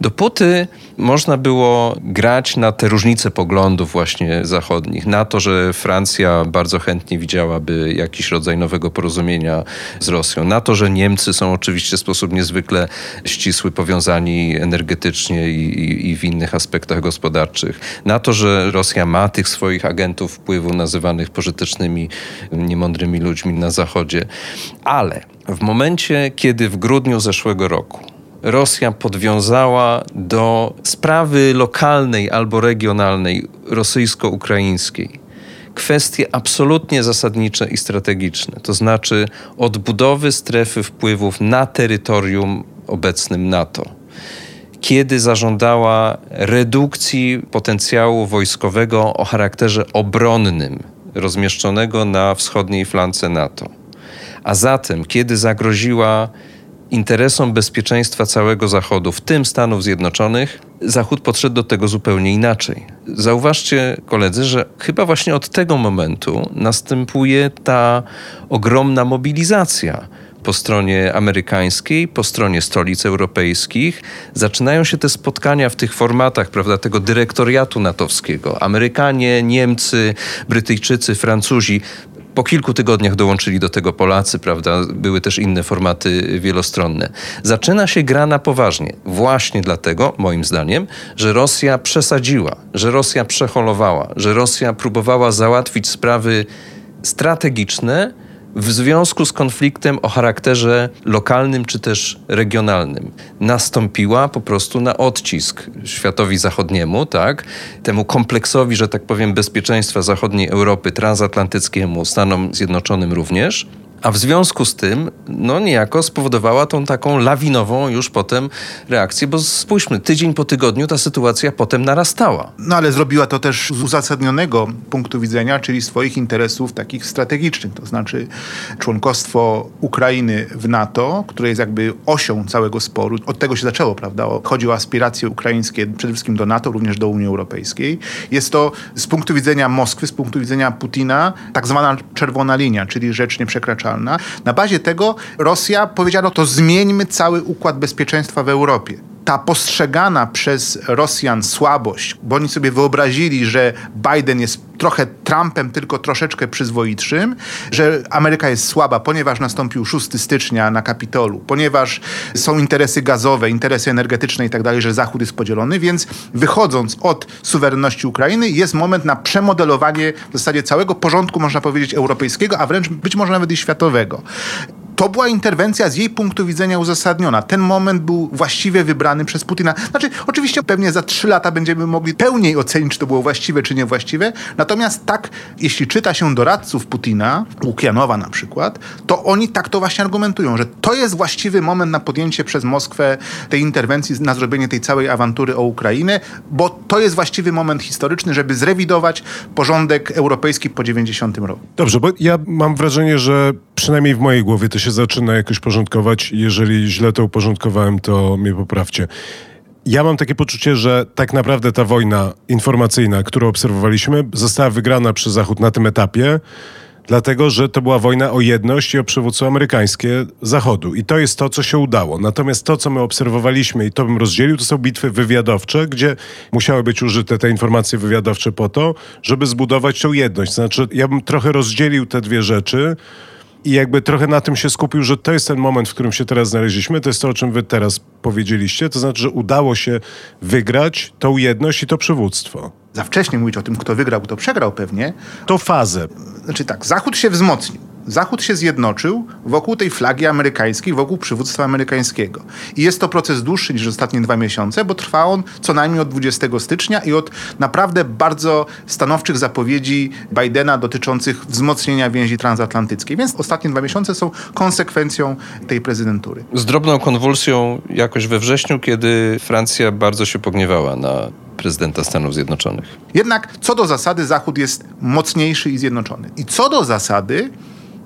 Dopóty można było grać na te różnice poglądów właśnie zachodnich, na to, że Francja bardzo chętnie widziałaby jakiś rodzaj nowego porozumienia z Rosją, na to, że Niemcy są oczywiście w sposób niezwykle ścisły powiązani energetycznie i, i, i w innych aspektach gospodarczych, na to, że Rosja ma tych swoich agentów wpływu nazywanych pożytecznymi, niemądrymi ludźmi na Zachodzie. Ale w momencie, kiedy w grudniu zeszłego roku Rosja podwiązała do sprawy lokalnej albo regionalnej rosyjsko-ukraińskiej kwestie absolutnie zasadnicze i strategiczne, to znaczy odbudowy strefy wpływów na terytorium obecnym NATO. Kiedy zażądała redukcji potencjału wojskowego o charakterze obronnym rozmieszczonego na wschodniej flance NATO. A zatem, kiedy zagroziła interesom bezpieczeństwa całego Zachodu, w tym Stanów Zjednoczonych, Zachód podszedł do tego zupełnie inaczej. Zauważcie, koledzy, że chyba właśnie od tego momentu następuje ta ogromna mobilizacja po stronie amerykańskiej, po stronie stolic europejskich. Zaczynają się te spotkania w tych formatach, prawda, tego dyrektoriatu natowskiego. Amerykanie, Niemcy, Brytyjczycy, Francuzi. Po kilku tygodniach dołączyli do tego Polacy, prawda? Były też inne formaty wielostronne. Zaczyna się gra na poważnie. Właśnie dlatego, moim zdaniem, że Rosja przesadziła, że Rosja przeholowała, że Rosja próbowała załatwić sprawy strategiczne, w związku z konfliktem o charakterze lokalnym czy też regionalnym. Nastąpiła po prostu na odcisk światowi zachodniemu, tak? temu kompleksowi, że tak powiem, bezpieczeństwa zachodniej Europy, transatlantyckiemu, Stanom Zjednoczonym również. A w związku z tym, no niejako spowodowała tą taką lawinową już potem reakcję, bo spójrzmy, tydzień po tygodniu ta sytuacja potem narastała. No ale zrobiła to też z uzasadnionego punktu widzenia, czyli swoich interesów takich strategicznych, to znaczy członkostwo Ukrainy w NATO, które jest jakby osią całego sporu. Od tego się zaczęło, prawda? Chodzi o aspiracje ukraińskie przede wszystkim do NATO, również do Unii Europejskiej. Jest to z punktu widzenia Moskwy, z punktu widzenia Putina, tak zwana czerwona linia, czyli rzecz nieprzekraczalna na bazie tego Rosja powiedziano, to zmieńmy cały układ bezpieczeństwa w Europie ta postrzegana przez Rosjan słabość, bo oni sobie wyobrazili, że Biden jest trochę Trumpem, tylko troszeczkę przyzwoitszym, że Ameryka jest słaba, ponieważ nastąpił 6 stycznia na Kapitolu, ponieważ są interesy gazowe, interesy energetyczne i tak dalej, że Zachód jest podzielony, więc wychodząc od suwerenności Ukrainy jest moment na przemodelowanie w zasadzie całego porządku, można powiedzieć, europejskiego, a wręcz być może nawet i światowego to była interwencja z jej punktu widzenia uzasadniona. Ten moment był właściwie wybrany przez Putina. Znaczy, oczywiście pewnie za trzy lata będziemy mogli pełniej ocenić, czy to było właściwe, czy niewłaściwe. Natomiast tak, jeśli czyta się doradców Putina, Łukianowa na przykład, to oni tak to właśnie argumentują, że to jest właściwy moment na podjęcie przez Moskwę tej interwencji, na zrobienie tej całej awantury o Ukrainę, bo to jest właściwy moment historyczny, żeby zrewidować porządek europejski po 90 roku. Dobrze, bo ja mam wrażenie, że przynajmniej w mojej głowie to się zaczyna jakoś porządkować. Jeżeli źle to uporządkowałem, to mnie poprawcie. Ja mam takie poczucie, że tak naprawdę ta wojna informacyjna, którą obserwowaliśmy, została wygrana przez Zachód na tym etapie, dlatego że to była wojna o jedność i o przywództwo amerykańskie Zachodu. I to jest to, co się udało. Natomiast to, co my obserwowaliśmy, i to bym rozdzielił, to są bitwy wywiadowcze, gdzie musiały być użyte te informacje wywiadowcze po to, żeby zbudować tą jedność. Znaczy, ja bym trochę rozdzielił te dwie rzeczy i jakby trochę na tym się skupił, że to jest ten moment, w którym się teraz znaleźliśmy. To jest to, o czym wy teraz powiedzieliście. To znaczy, że udało się wygrać tą jedność i to przywództwo. Za wcześnie mówić o tym, kto wygrał, kto przegrał pewnie. To fazę. Znaczy tak, Zachód się wzmocnił. Zachód się zjednoczył wokół tej flagi amerykańskiej, wokół przywództwa amerykańskiego. I jest to proces dłuższy niż ostatnie dwa miesiące, bo trwa on co najmniej od 20 stycznia i od naprawdę bardzo stanowczych zapowiedzi Bidena dotyczących wzmocnienia więzi transatlantyckiej. Więc ostatnie dwa miesiące są konsekwencją tej prezydentury. Z drobną konwulsją jakoś we wrześniu, kiedy Francja bardzo się pogniewała na prezydenta Stanów Zjednoczonych. Jednak co do zasady Zachód jest mocniejszy i zjednoczony. I co do zasady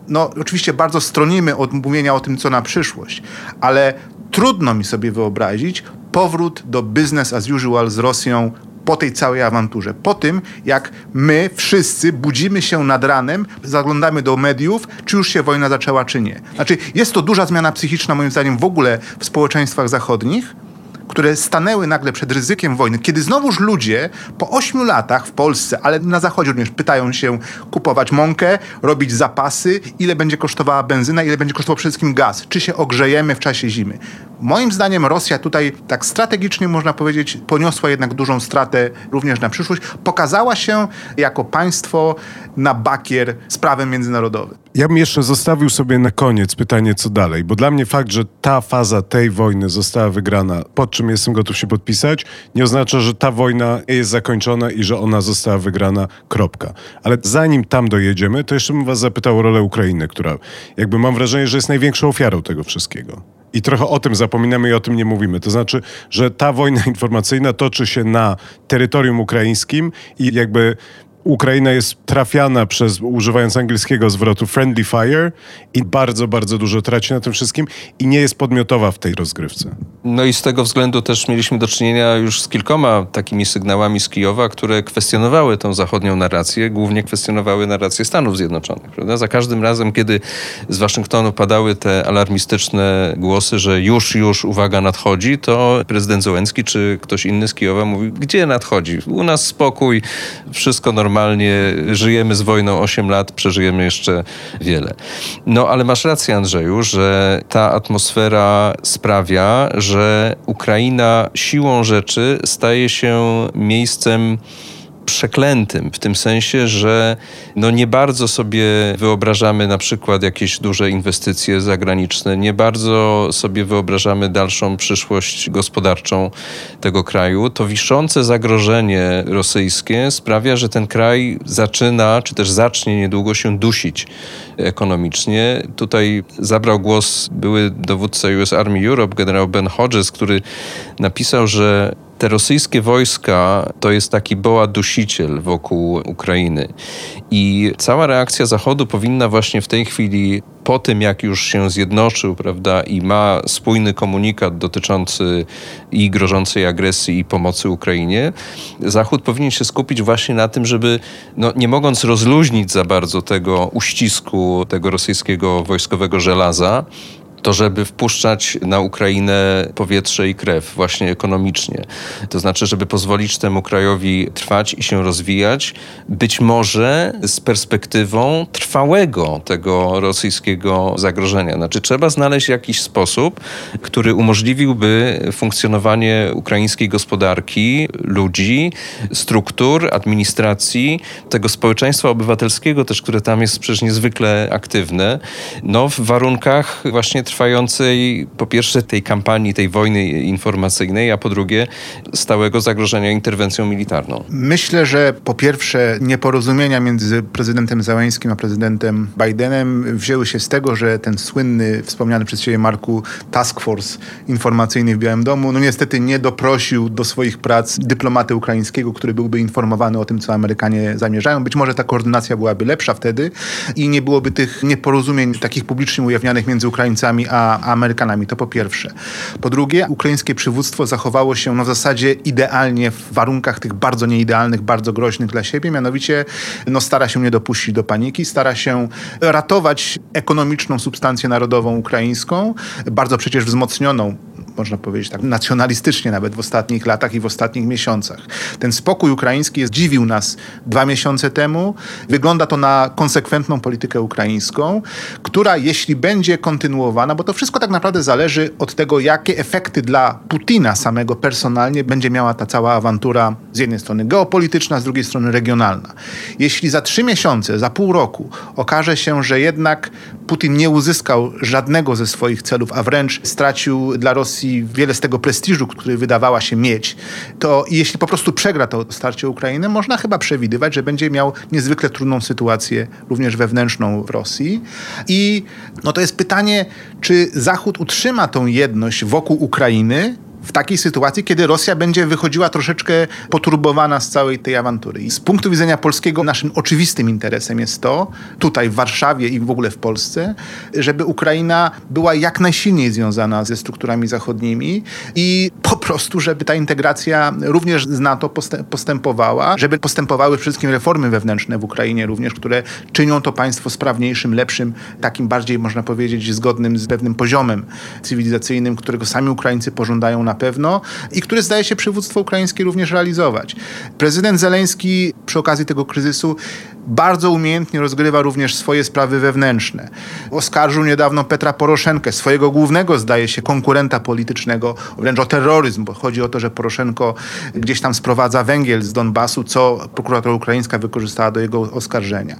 no oczywiście bardzo stronimy od mówienia o tym, co na przyszłość, ale trudno mi sobie wyobrazić powrót do business as usual z Rosją po tej całej awanturze. Po tym, jak my wszyscy budzimy się nad ranem, zaglądamy do mediów, czy już się wojna zaczęła, czy nie. Znaczy, jest to duża zmiana psychiczna, moim zdaniem, w ogóle w społeczeństwach zachodnich które stanęły nagle przed ryzykiem wojny, kiedy znowuż ludzie po ośmiu latach w Polsce, ale na zachodzie również pytają się kupować mąkę, robić zapasy, ile będzie kosztowała benzyna, ile będzie kosztował przede wszystkim gaz, czy się ogrzejemy w czasie zimy. Moim zdaniem Rosja tutaj tak strategicznie można powiedzieć poniosła jednak dużą stratę również na przyszłość. Pokazała się jako państwo na bakier z prawem międzynarodowym. Ja bym jeszcze zostawił sobie na koniec pytanie, co dalej, bo dla mnie fakt, że ta faza tej wojny została wygrana, pod czym jestem gotów się podpisać, nie oznacza, że ta wojna jest zakończona i że ona została wygrana, kropka. Ale zanim tam dojedziemy, to jeszcze bym was zapytał o rolę Ukrainy, która jakby mam wrażenie, że jest największą ofiarą tego wszystkiego. I trochę o tym zapominamy i o tym nie mówimy. To znaczy, że ta wojna informacyjna toczy się na terytorium ukraińskim i jakby Ukraina jest trafiana przez, używając angielskiego zwrotu, friendly fire i bardzo, bardzo dużo traci na tym wszystkim i nie jest podmiotowa w tej rozgrywce. No i z tego względu też mieliśmy do czynienia już z kilkoma takimi sygnałami z Kijowa, które kwestionowały tą zachodnią narrację, głównie kwestionowały narrację Stanów Zjednoczonych. Prawda? Za każdym razem, kiedy z Waszyngtonu padały te alarmistyczne głosy, że już, już, uwaga, nadchodzi, to prezydent Zołęcki czy ktoś inny z Kijowa mówił, gdzie nadchodzi? U nas spokój, wszystko normalnie normalnie, żyjemy z wojną 8 lat, przeżyjemy jeszcze wiele. No ale masz rację, Andrzeju, że ta atmosfera sprawia, że Ukraina siłą rzeczy staje się miejscem przeklętym, w tym sensie, że no nie bardzo sobie wyobrażamy na przykład jakieś duże inwestycje zagraniczne, nie bardzo sobie wyobrażamy dalszą przyszłość gospodarczą tego kraju. To wiszące zagrożenie rosyjskie sprawia, że ten kraj zaczyna, czy też zacznie niedługo się dusić ekonomicznie. Tutaj zabrał głos były dowódca US Army Europe, generał Ben Hodges, który napisał, że te rosyjskie wojska to jest taki boa dusiciel wokół Ukrainy. I cała reakcja Zachodu powinna właśnie w tej chwili, po tym jak już się zjednoczył, prawda, i ma spójny komunikat dotyczący i grożącej agresji i pomocy Ukrainie, Zachód powinien się skupić właśnie na tym, żeby, no, nie mogąc rozluźnić za bardzo tego uścisku, tego rosyjskiego wojskowego żelaza, to żeby wpuszczać na Ukrainę powietrze i krew, właśnie ekonomicznie. To znaczy, żeby pozwolić temu krajowi trwać i się rozwijać, być może z perspektywą trwałego tego rosyjskiego zagrożenia. Znaczy, trzeba znaleźć jakiś sposób, który umożliwiłby funkcjonowanie ukraińskiej gospodarki, ludzi, struktur, administracji, tego społeczeństwa obywatelskiego też, które tam jest przecież niezwykle aktywne, no w warunkach właśnie trwającej po pierwsze tej kampanii, tej wojny informacyjnej, a po drugie stałego zagrożenia interwencją militarną. Myślę, że po pierwsze nieporozumienia między prezydentem Załęskim a prezydentem Bidenem wzięły się z tego, że ten słynny, wspomniany przez ciebie Marku, task force informacyjny w Białym Domu, no niestety nie doprosił do swoich prac dyplomaty ukraińskiego, który byłby informowany o tym, co Amerykanie zamierzają. Być może ta koordynacja byłaby lepsza wtedy i nie byłoby tych nieporozumień takich publicznie ujawnianych między Ukraińcami a Amerykanami. To po pierwsze. Po drugie, ukraińskie przywództwo zachowało się no, w zasadzie idealnie w warunkach tych bardzo nieidealnych, bardzo groźnych dla siebie, mianowicie no, stara się nie dopuścić do paniki, stara się ratować ekonomiczną substancję narodową ukraińską, bardzo przecież wzmocnioną można powiedzieć tak nacjonalistycznie nawet w ostatnich latach i w ostatnich miesiącach. Ten spokój ukraiński zdziwił nas dwa miesiące temu. Wygląda to na konsekwentną politykę ukraińską, która jeśli będzie kontynuowana, bo to wszystko tak naprawdę zależy od tego, jakie efekty dla Putina samego personalnie będzie miała ta cała awantura z jednej strony geopolityczna, z drugiej strony regionalna. Jeśli za trzy miesiące, za pół roku okaże się, że jednak Putin nie uzyskał żadnego ze swoich celów, a wręcz stracił dla Rosji Rosji wiele z tego prestiżu, który wydawała się mieć, to jeśli po prostu przegra to starcie Ukrainy, można chyba przewidywać, że będzie miał niezwykle trudną sytuację, również wewnętrzną w Rosji. I no to jest pytanie, czy Zachód utrzyma tą jedność wokół Ukrainy, w takiej sytuacji, kiedy Rosja będzie wychodziła troszeczkę poturbowana z całej tej awantury. I z punktu widzenia polskiego naszym oczywistym interesem jest to, tutaj w Warszawie i w ogóle w Polsce, żeby Ukraina była jak najsilniej związana ze strukturami zachodnimi i po prostu, żeby ta integracja również z NATO postępowała, żeby postępowały wszystkim reformy wewnętrzne w Ukrainie również, które czynią to państwo sprawniejszym, lepszym, takim bardziej, można powiedzieć, zgodnym z pewnym poziomem cywilizacyjnym, którego sami Ukraińcy pożądają na pewno i który zdaje się przywództwo ukraińskie również realizować. Prezydent Zeleński przy okazji tego kryzysu bardzo umiejętnie rozgrywa również swoje sprawy wewnętrzne. Oskarżył niedawno Petra Poroszenkę, swojego głównego, zdaje się, konkurenta politycznego, wręcz o terroryzm, bo chodzi o to, że Poroszenko gdzieś tam sprowadza węgiel z Donbasu, co prokuratura ukraińska wykorzystała do jego oskarżenia.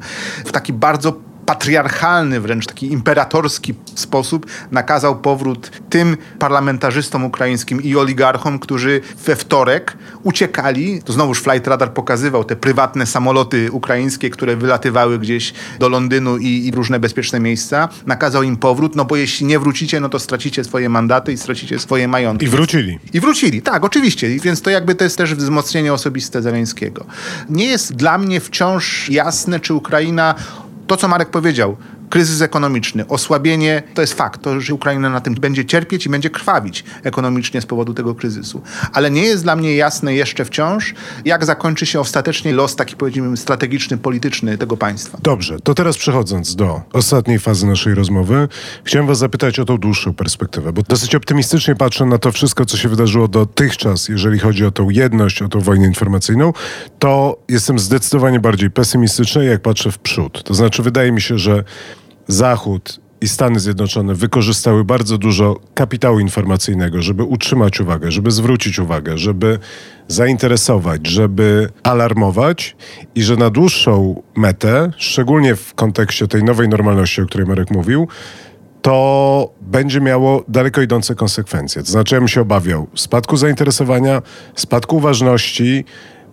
W taki bardzo patriarchalny, wręcz taki imperatorski sposób nakazał powrót tym parlamentarzystom ukraińskim i oligarchom, którzy we wtorek uciekali. To znowuż Flight Radar pokazywał te prywatne samoloty ukraińskie, które wylatywały gdzieś do Londynu i, i różne bezpieczne miejsca. Nakazał im powrót, no bo jeśli nie wrócicie, no to stracicie swoje mandaty i stracicie swoje majątki. I wrócili. I wrócili, tak, oczywiście. Więc to jakby to jest też wzmocnienie osobiste Zeleńskiego. Nie jest dla mnie wciąż jasne, czy Ukraina to, co Marek powiedział, kryzys ekonomiczny, osłabienie, to jest fakt, to, że Ukraina na tym będzie cierpieć i będzie krwawić ekonomicznie z powodu tego kryzysu. Ale nie jest dla mnie jasne jeszcze wciąż, jak zakończy się ostatecznie los taki powiedzmy strategiczny, polityczny tego państwa. Dobrze, to teraz przechodząc do ostatniej fazy naszej rozmowy, chciałem was zapytać o tą dłuższą perspektywę, bo dosyć optymistycznie patrzę na to wszystko, co się wydarzyło dotychczas, jeżeli chodzi o tą jedność, o tą wojnę informacyjną, to jestem zdecydowanie bardziej pesymistyczny, jak patrzę w przód. To znaczy, wydaje mi się, że Zachód i Stany Zjednoczone wykorzystały bardzo dużo kapitału informacyjnego, żeby utrzymać uwagę, żeby zwrócić uwagę, żeby zainteresować, żeby alarmować i że na dłuższą metę, szczególnie w kontekście tej nowej normalności, o której Marek mówił, to będzie miało daleko idące konsekwencje. To znaczy, ja bym się obawiał spadku zainteresowania, spadku uważności,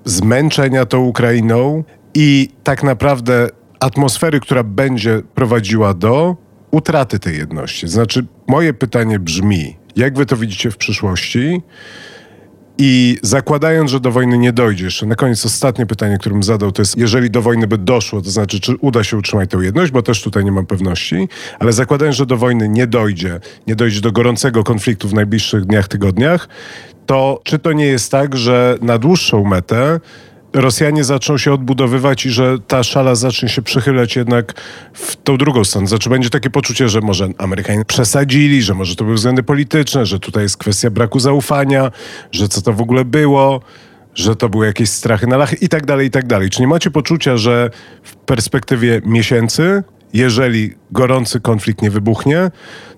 zmęczenia tą Ukrainą i tak naprawdę atmosfery, która będzie prowadziła do utraty tej jedności. Znaczy, moje pytanie brzmi, jak wy to widzicie w przyszłości? I zakładając, że do wojny nie dojdzie, jeszcze na koniec ostatnie pytanie, które bym zadał, to jest, jeżeli do wojny by doszło, to znaczy, czy uda się utrzymać tę jedność, bo też tutaj nie mam pewności, ale zakładając, że do wojny nie dojdzie, nie dojdzie do gorącego konfliktu w najbliższych dniach, tygodniach, to czy to nie jest tak, że na dłuższą metę Rosjanie zaczną się odbudowywać i że ta szala zacznie się przychylać jednak w tą drugą stronę. Znaczy będzie takie poczucie, że może Amerykanie przesadzili, że może to były względy polityczne, że tutaj jest kwestia braku zaufania, że co to w ogóle było że to były jakieś strachy na lachy i tak dalej, i tak dalej. Czy nie macie poczucia, że w perspektywie miesięcy, jeżeli gorący konflikt nie wybuchnie,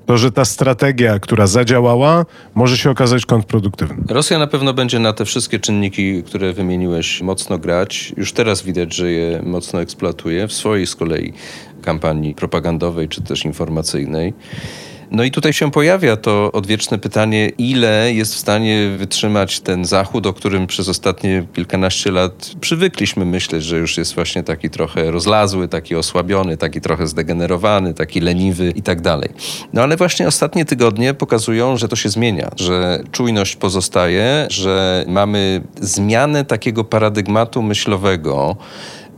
to że ta strategia, która zadziałała, może się okazać kontrproduktywna. Rosja na pewno będzie na te wszystkie czynniki, które wymieniłeś, mocno grać. Już teraz widać, że je mocno eksploatuje w swojej z kolei kampanii propagandowej czy też informacyjnej. No i tutaj się pojawia to odwieczne pytanie, ile jest w stanie wytrzymać ten Zachód, o którym przez ostatnie kilkanaście lat przywykliśmy myśleć, że już jest właśnie taki trochę rozlazły, taki osłabiony, taki trochę zdegenerowany, taki leniwy i tak dalej. No ale właśnie ostatnie tygodnie pokazują, że to się zmienia, że czujność pozostaje, że mamy zmianę takiego paradygmatu myślowego,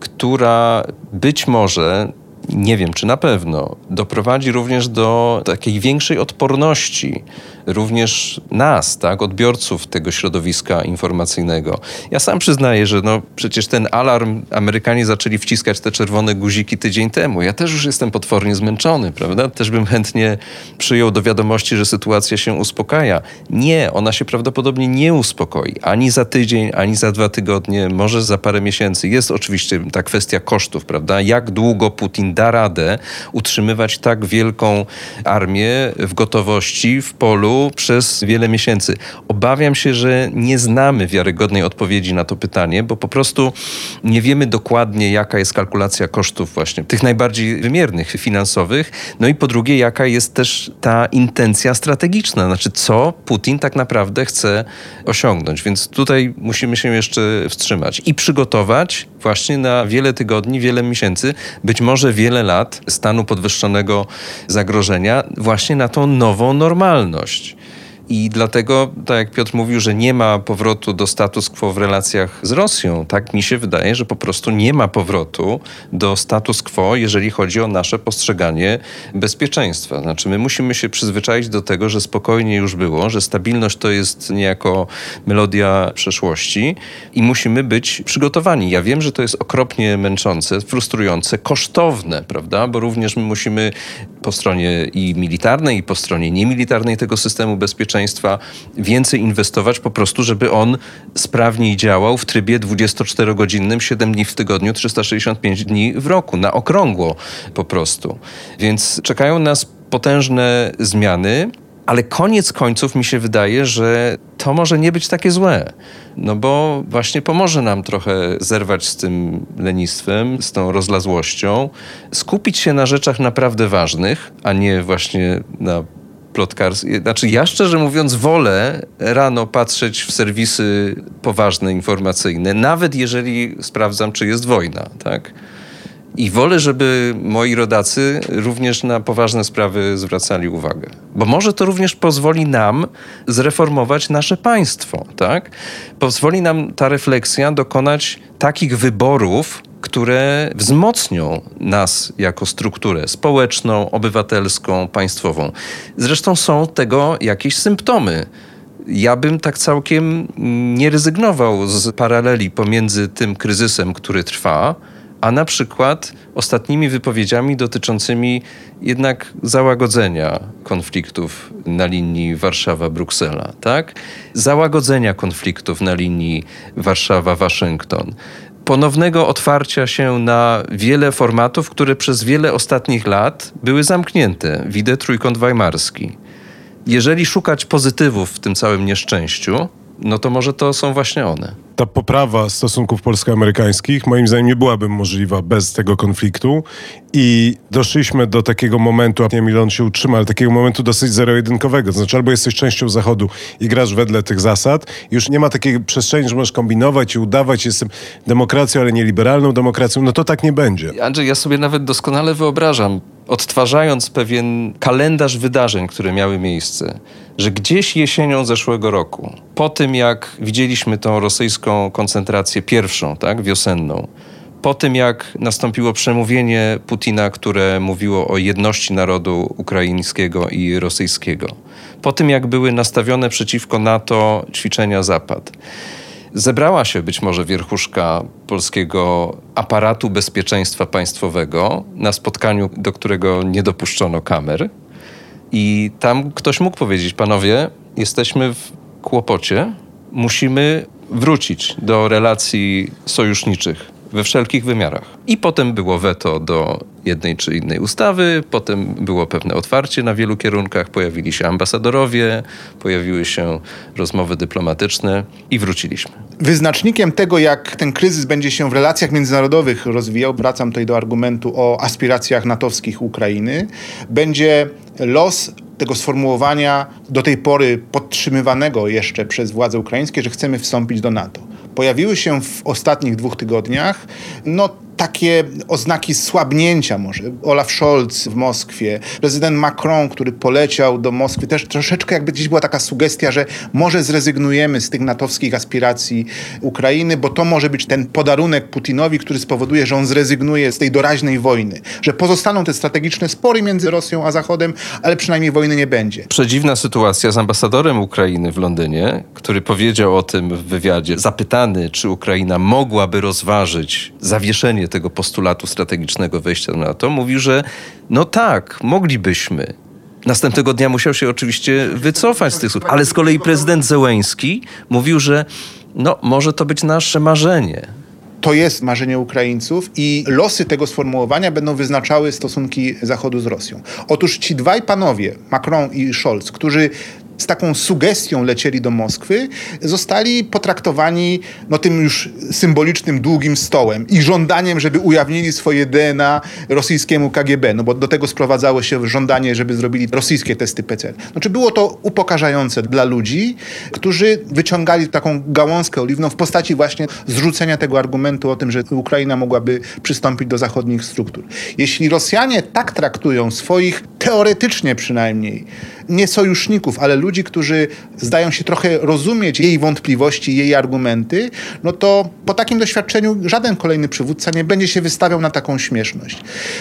która być może nie wiem czy na pewno, doprowadzi również do takiej większej odporności również nas, tak, odbiorców tego środowiska informacyjnego. Ja sam przyznaję, że no, przecież ten alarm Amerykanie zaczęli wciskać te czerwone guziki tydzień temu. Ja też już jestem potwornie zmęczony, prawda? Też bym chętnie przyjął do wiadomości, że sytuacja się uspokaja. Nie, ona się prawdopodobnie nie uspokoi. Ani za tydzień, ani za dwa tygodnie, może za parę miesięcy. Jest oczywiście ta kwestia kosztów, prawda? Jak długo Putin da radę utrzymywać tak wielką armię w gotowości, w polu, przez wiele miesięcy. Obawiam się, że nie znamy wiarygodnej odpowiedzi na to pytanie, bo po prostu nie wiemy dokładnie, jaka jest kalkulacja kosztów właśnie tych najbardziej wymiernych, finansowych. No i po drugie, jaka jest też ta intencja strategiczna, znaczy co Putin tak naprawdę chce osiągnąć. Więc tutaj musimy się jeszcze wstrzymać i przygotować właśnie na wiele tygodni, wiele miesięcy, być może wiele lat stanu podwyższonego zagrożenia, właśnie na tą nową normalność. I dlatego, tak jak Piotr mówił, że nie ma powrotu do status quo w relacjach z Rosją, tak mi się wydaje, że po prostu nie ma powrotu do status quo, jeżeli chodzi o nasze postrzeganie bezpieczeństwa. Znaczy, my musimy się przyzwyczaić do tego, że spokojnie już było, że stabilność to jest niejako melodia przeszłości i musimy być przygotowani. Ja wiem, że to jest okropnie męczące, frustrujące, kosztowne, prawda? Bo również my musimy po stronie i militarnej, i po stronie niemilitarnej tego systemu bezpieczeństwa więcej inwestować po prostu, żeby on sprawniej działał w trybie 24-godzinnym, 7 dni w tygodniu, 365 dni w roku, na okrągło po prostu. Więc czekają nas potężne zmiany, ale koniec końców mi się wydaje, że to może nie być takie złe. No bo właśnie pomoże nam trochę zerwać z tym lenistwem, z tą rozlazłością, skupić się na rzeczach naprawdę ważnych, a nie właśnie na plotkarstwie. Znaczy ja szczerze mówiąc wolę rano patrzeć w serwisy poważne, informacyjne, nawet jeżeli sprawdzam, czy jest wojna, tak? I wolę, żeby moi rodacy również na poważne sprawy zwracali uwagę. Bo może to również pozwoli nam zreformować nasze państwo, tak? Pozwoli nam ta refleksja dokonać takich wyborów, które wzmocnią nas jako strukturę społeczną, obywatelską, państwową. Zresztą są tego jakieś symptomy. Ja bym tak całkiem nie rezygnował z paraleli pomiędzy tym kryzysem, który trwa, a na przykład ostatnimi wypowiedziami dotyczącymi jednak załagodzenia konfliktów na linii Warszawa-Bruksela, tak? Załagodzenia konfliktów na linii Warszawa-Waszyngton ponownego otwarcia się na wiele formatów, które przez wiele ostatnich lat były zamknięte. Widzę trójkąt weimarski. Jeżeli szukać pozytywów w tym całym nieszczęściu, no to może to są właśnie one ta poprawa stosunków polsko-amerykańskich moim zdaniem nie byłaby możliwa bez tego konfliktu i doszliśmy do takiego momentu, nie wiem ile on się utrzyma, ale takiego momentu dosyć zero-jedynkowego. To znaczy albo jesteś częścią Zachodu i grasz wedle tych zasad, już nie ma takiej przestrzeni, że możesz kombinować i udawać, jestem demokracją, ale nie liberalną demokracją, no to tak nie będzie. Andrzej, ja sobie nawet doskonale wyobrażam, odtwarzając pewien kalendarz wydarzeń, które miały miejsce, że gdzieś jesienią zeszłego roku, po tym jak widzieliśmy tą rosyjską koncentrację pierwszą, tak, wiosenną, po tym jak nastąpiło przemówienie Putina, które mówiło o jedności narodu ukraińskiego i rosyjskiego, po tym jak były nastawione przeciwko NATO ćwiczenia Zapad, zebrała się być może wierchuszka polskiego aparatu bezpieczeństwa państwowego na spotkaniu, do którego nie dopuszczono kamer. I tam ktoś mógł powiedzieć: Panowie, jesteśmy w kłopocie, musimy wrócić do relacji sojuszniczych we wszelkich wymiarach. I potem było weto do jednej czy innej ustawy, potem było pewne otwarcie na wielu kierunkach, pojawili się ambasadorowie, pojawiły się rozmowy dyplomatyczne i wróciliśmy. Wyznacznikiem tego, jak ten kryzys będzie się w relacjach międzynarodowych rozwijał, wracam tutaj do argumentu o aspiracjach natowskich Ukrainy, będzie los tego sformułowania do tej pory podtrzymywanego jeszcze przez władze ukraińskie, że chcemy wstąpić do NATO. Pojawiły się w ostatnich dwóch tygodniach no, takie oznaki słabnięcia może. Olaf Scholz w Moskwie, prezydent Macron, który poleciał do Moskwy, też troszeczkę jakby gdzieś była taka sugestia, że może zrezygnujemy z tych natowskich aspiracji Ukrainy, bo to może być ten podarunek Putinowi, który spowoduje, że on zrezygnuje z tej doraźnej wojny, że pozostaną te strategiczne spory między Rosją a Zachodem, ale przynajmniej wojny nie będzie. Przedziwna sytuacja z ambasadorem Ukrainy w Londynie, który powiedział o tym w wywiadzie, zapytany, czy Ukraina mogłaby rozważyć zawieszenie tego postulatu strategicznego wejścia do NATO, mówił, że no tak, moglibyśmy. Następnego dnia musiał się oczywiście wycofać z tych słów. Ale z kolei prezydent Zełęński mówił, że no może to być nasze marzenie to jest marzenie Ukraińców i losy tego sformułowania będą wyznaczały stosunki Zachodu z Rosją. Otóż ci dwaj panowie, Macron i Scholz, którzy z taką sugestią lecieli do Moskwy, zostali potraktowani no, tym już symbolicznym długim stołem i żądaniem, żeby ujawnili swoje DNA rosyjskiemu KGB, no bo do tego sprowadzało się żądanie, żeby zrobili rosyjskie testy PCR. Znaczy było to upokarzające dla ludzi, którzy wyciągali taką gałązkę oliwną w postaci właśnie zrzucenia tego argumentu o tym, że Ukraina mogłaby przystąpić do zachodnich struktur. Jeśli Rosjanie tak traktują swoich, teoretycznie przynajmniej, nie sojuszników, ale ludzi, którzy zdają się trochę rozumieć jej wątpliwości, jej argumenty, no to po takim doświadczeniu żaden kolejny przywódca nie będzie się wystawiał na taką śmieszność.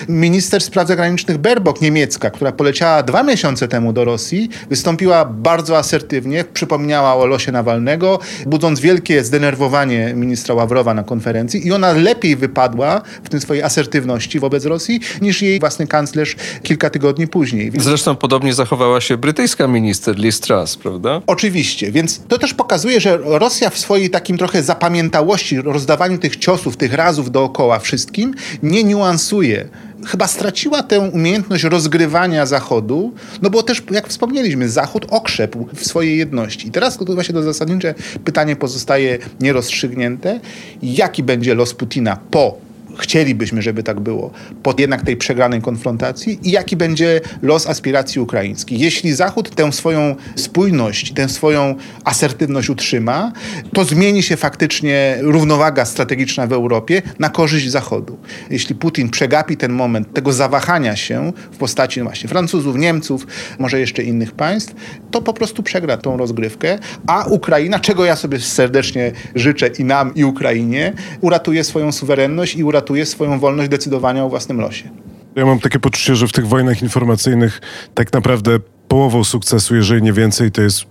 Minister spraw zagranicznych Berbok, niemiecka, która poleciała dwa miesiące temu do Rosji, wystąpiła bardzo asertywnie, przypomniała o losie Nawalnego, budząc wielkie zdenerwowanie ministra Ławrowa na konferencji i ona lepiej wypadła w tym swojej asertywności wobec Rosji niż jej własny kanclerz kilka tygodni później. Zresztą podobnie zachowała się brytyjska minister Liz Truss, prawda? Oczywiście, więc to też pokazuje, że Rosja w swojej takim trochę zapamiętałości, rozdawaniu tych ciosów, tych razów dookoła wszystkim, nie niuansuje chyba straciła tę umiejętność rozgrywania Zachodu, no bo też, jak wspomnieliśmy, Zachód okrzepł w swojej jedności. I teraz to właśnie to zasadnicze pytanie pozostaje nierozstrzygnięte. Jaki będzie los Putina po chcielibyśmy, żeby tak było, pod jednak tej przegranej konfrontacji i jaki będzie los aspiracji ukraińskich. Jeśli Zachód tę swoją spójność, tę swoją asertywność utrzyma, to zmieni się faktycznie równowaga strategiczna w Europie na korzyść Zachodu. Jeśli Putin przegapi ten moment tego zawahania się w postaci no właśnie Francuzów, Niemców, może jeszcze innych państw, to po prostu przegra tą rozgrywkę, a Ukraina, czego ja sobie serdecznie życzę i nam, i Ukrainie, uratuje swoją suwerenność i uratuje ratuje swoją wolność decydowania o własnym losie. Ja mam takie poczucie, że w tych wojnach informacyjnych tak naprawdę połową sukcesu, jeżeli nie więcej, to jest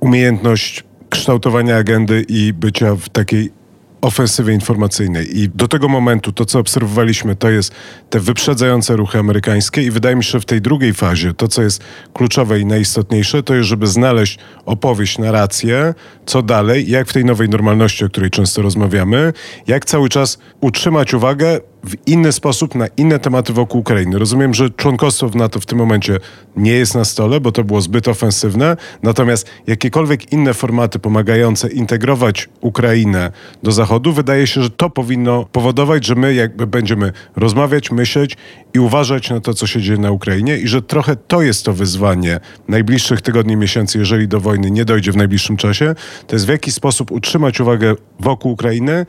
umiejętność kształtowania agendy i bycia w takiej ofensywie informacyjnej. I do tego momentu to, co obserwowaliśmy, to jest te wyprzedzające ruchy amerykańskie i wydaje mi się, że w tej drugiej fazie to, co jest kluczowe i najistotniejsze, to jest, żeby znaleźć opowieść, narrację, co dalej, jak w tej nowej normalności, o której często rozmawiamy, jak cały czas utrzymać uwagę w inny sposób na inne tematy wokół Ukrainy. Rozumiem, że członkostwo w NATO w tym momencie nie jest na stole, bo to było zbyt ofensywne, natomiast jakiekolwiek inne formaty pomagające integrować Ukrainę do Zachodu, wydaje się, że to powinno powodować, że my jakby będziemy rozmawiać, myśleć i uważać na to, co się dzieje na Ukrainie i że trochę to jest to wyzwanie najbliższych tygodni, miesięcy, jeżeli do wojny nie dojdzie w najbliższym czasie, to jest w jaki sposób utrzymać uwagę wokół Ukrainy,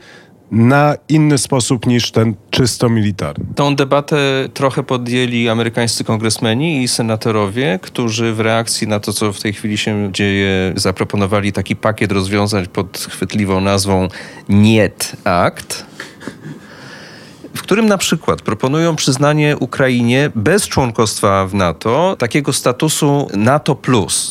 na inny sposób niż ten czysto militarny. Tą debatę trochę podjęli amerykańscy kongresmeni i senatorowie, którzy w reakcji na to, co w tej chwili się dzieje, zaproponowali taki pakiet rozwiązań pod chwytliwą nazwą NIET Act. W którym na przykład proponują przyznanie Ukrainie bez członkostwa w NATO takiego statusu NATO+,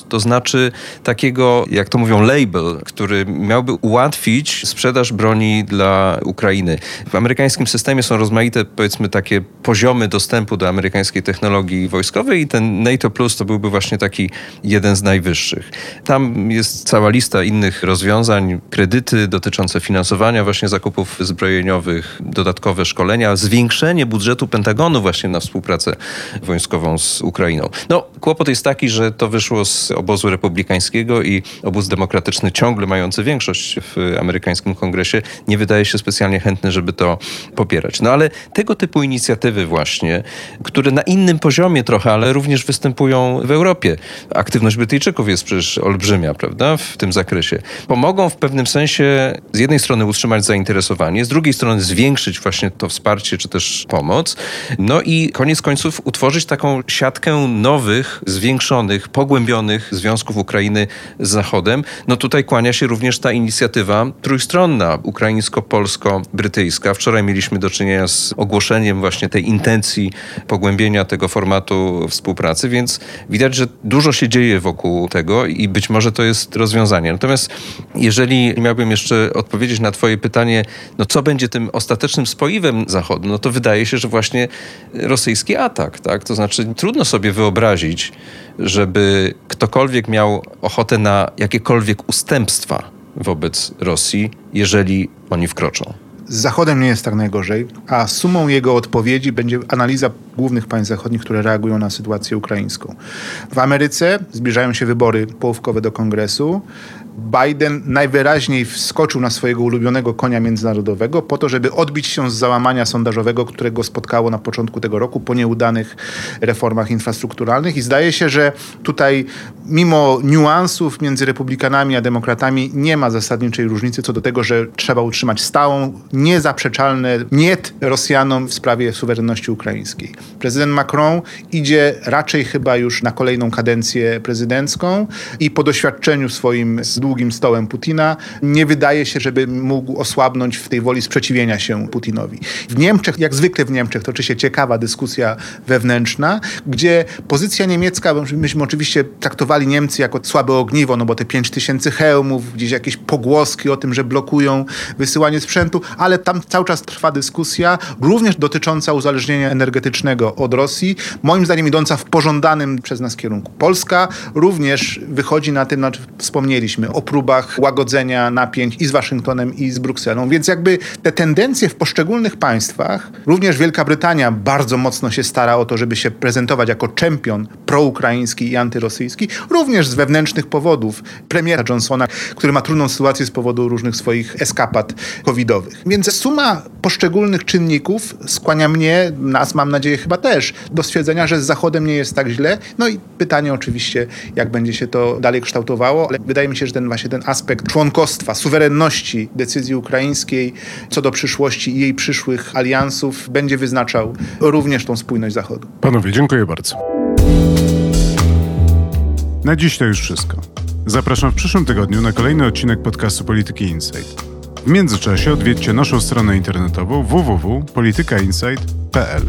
to znaczy takiego, jak to mówią, label, który miałby ułatwić sprzedaż broni dla Ukrainy. W amerykańskim systemie są rozmaite, powiedzmy, takie poziomy dostępu do amerykańskiej technologii wojskowej i ten NATO Plus to byłby właśnie taki jeden z najwyższych. Tam jest cała lista innych rozwiązań, kredyty dotyczące finansowania właśnie zakupów zbrojeniowych, dodatkowe szkolenia, zwiększenie budżetu Pentagonu właśnie na współpracę wojskową z Ukrainą. No, kłopot jest taki, że to wyszło z obozu republikańskiego i obóz demokratyczny ciągle mający większość w amerykańskim kongresie nie wydaje się specjalnie chętny, żeby to popierać. No ale tego typu inicjatywy właśnie, które na innym poziomie trochę, ale również występują w Europie. Aktywność Brytyjczyków jest przecież olbrzymia, prawda, w tym zakresie. Pomogą w pewnym sensie z jednej strony utrzymać zainteresowanie, z drugiej strony zwiększyć właśnie to wsparcie czy też pomoc. No i koniec końców utworzyć taką siatkę nowych, zwiększonych, pogłębionych związków Ukrainy z Zachodem. No tutaj kłania się również ta inicjatywa trójstronna, ukraińsko-polsko-brytyjska. Wczoraj mieliśmy do czynienia z ogłoszeniem właśnie tej intencji pogłębienia tego formatu współpracy, więc widać, że dużo się dzieje wokół tego i być może to jest rozwiązanie. Natomiast jeżeli miałbym jeszcze odpowiedzieć na twoje pytanie, no co będzie tym ostatecznym spoiwem Zachodu, no to wydaje się, że właśnie rosyjski atak, tak? To znaczy trudno sobie wyobrazić, żeby ktokolwiek miał ochotę na jakiekolwiek ustępstwa wobec Rosji, jeżeli oni wkroczą. Z Zachodem nie jest tak najgorzej, a sumą jego odpowiedzi będzie analiza głównych państw zachodnich, które reagują na sytuację ukraińską. W Ameryce zbliżają się wybory połówkowe do kongresu. Biden najwyraźniej wskoczył na swojego ulubionego konia międzynarodowego po to, żeby odbić się z załamania sondażowego, którego spotkało na początku tego roku po nieudanych reformach infrastrukturalnych. I zdaje się, że tutaj, mimo niuansów między republikanami a demokratami, nie ma zasadniczej różnicy co do tego, że trzeba utrzymać stałą, niezaprzeczalne niet Rosjanom w sprawie suwerenności ukraińskiej. Prezydent Macron idzie raczej chyba już na kolejną kadencję prezydencką i po doświadczeniu swoim z długim stołem Putina nie wydaje się, żeby mógł osłabnąć w tej woli sprzeciwienia się Putinowi. W Niemczech, jak zwykle w Niemczech, toczy się ciekawa dyskusja wewnętrzna, gdzie pozycja niemiecka, myśmy oczywiście traktowali Niemcy jako słabe ogniwo, no bo te 5 tysięcy hełmów, gdzieś jakieś pogłoski o tym, że blokują wysyłanie sprzętu, ale tam cały czas trwa dyskusja, również dotycząca uzależnienia energetycznego od Rosji, moim zdaniem idąca w pożądanym przez nas kierunku. Polska również wychodzi na tym, znaczy wspomnieliśmy, o próbach łagodzenia napięć i z Waszyngtonem, i z Brukselą. Więc jakby te tendencje w poszczególnych państwach, również Wielka Brytania bardzo mocno się stara o to, żeby się prezentować jako czempion proukraiński i antyrosyjski, również z wewnętrznych powodów. Premiera Johnsona, który ma trudną sytuację z powodu różnych swoich eskapad covidowych. Więc suma poszczególnych czynników skłania mnie, nas mam nadzieję chyba też, do stwierdzenia, że z Zachodem nie jest tak źle. No i pytanie oczywiście, jak będzie się to dalej kształtowało, ale wydaje mi się, że ten właśnie ten aspekt członkostwa, suwerenności decyzji ukraińskiej co do przyszłości i jej przyszłych aliansów będzie wyznaczał również tą spójność Zachodu. Panowie, dziękuję bardzo. Na dziś to już wszystko. Zapraszam w przyszłym tygodniu na kolejny odcinek podcastu Polityki Insight. W międzyczasie odwiedźcie naszą stronę internetową www.politykainsight.pl.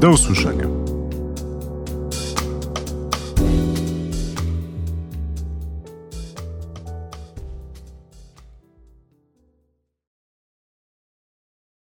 Do usłyszenia.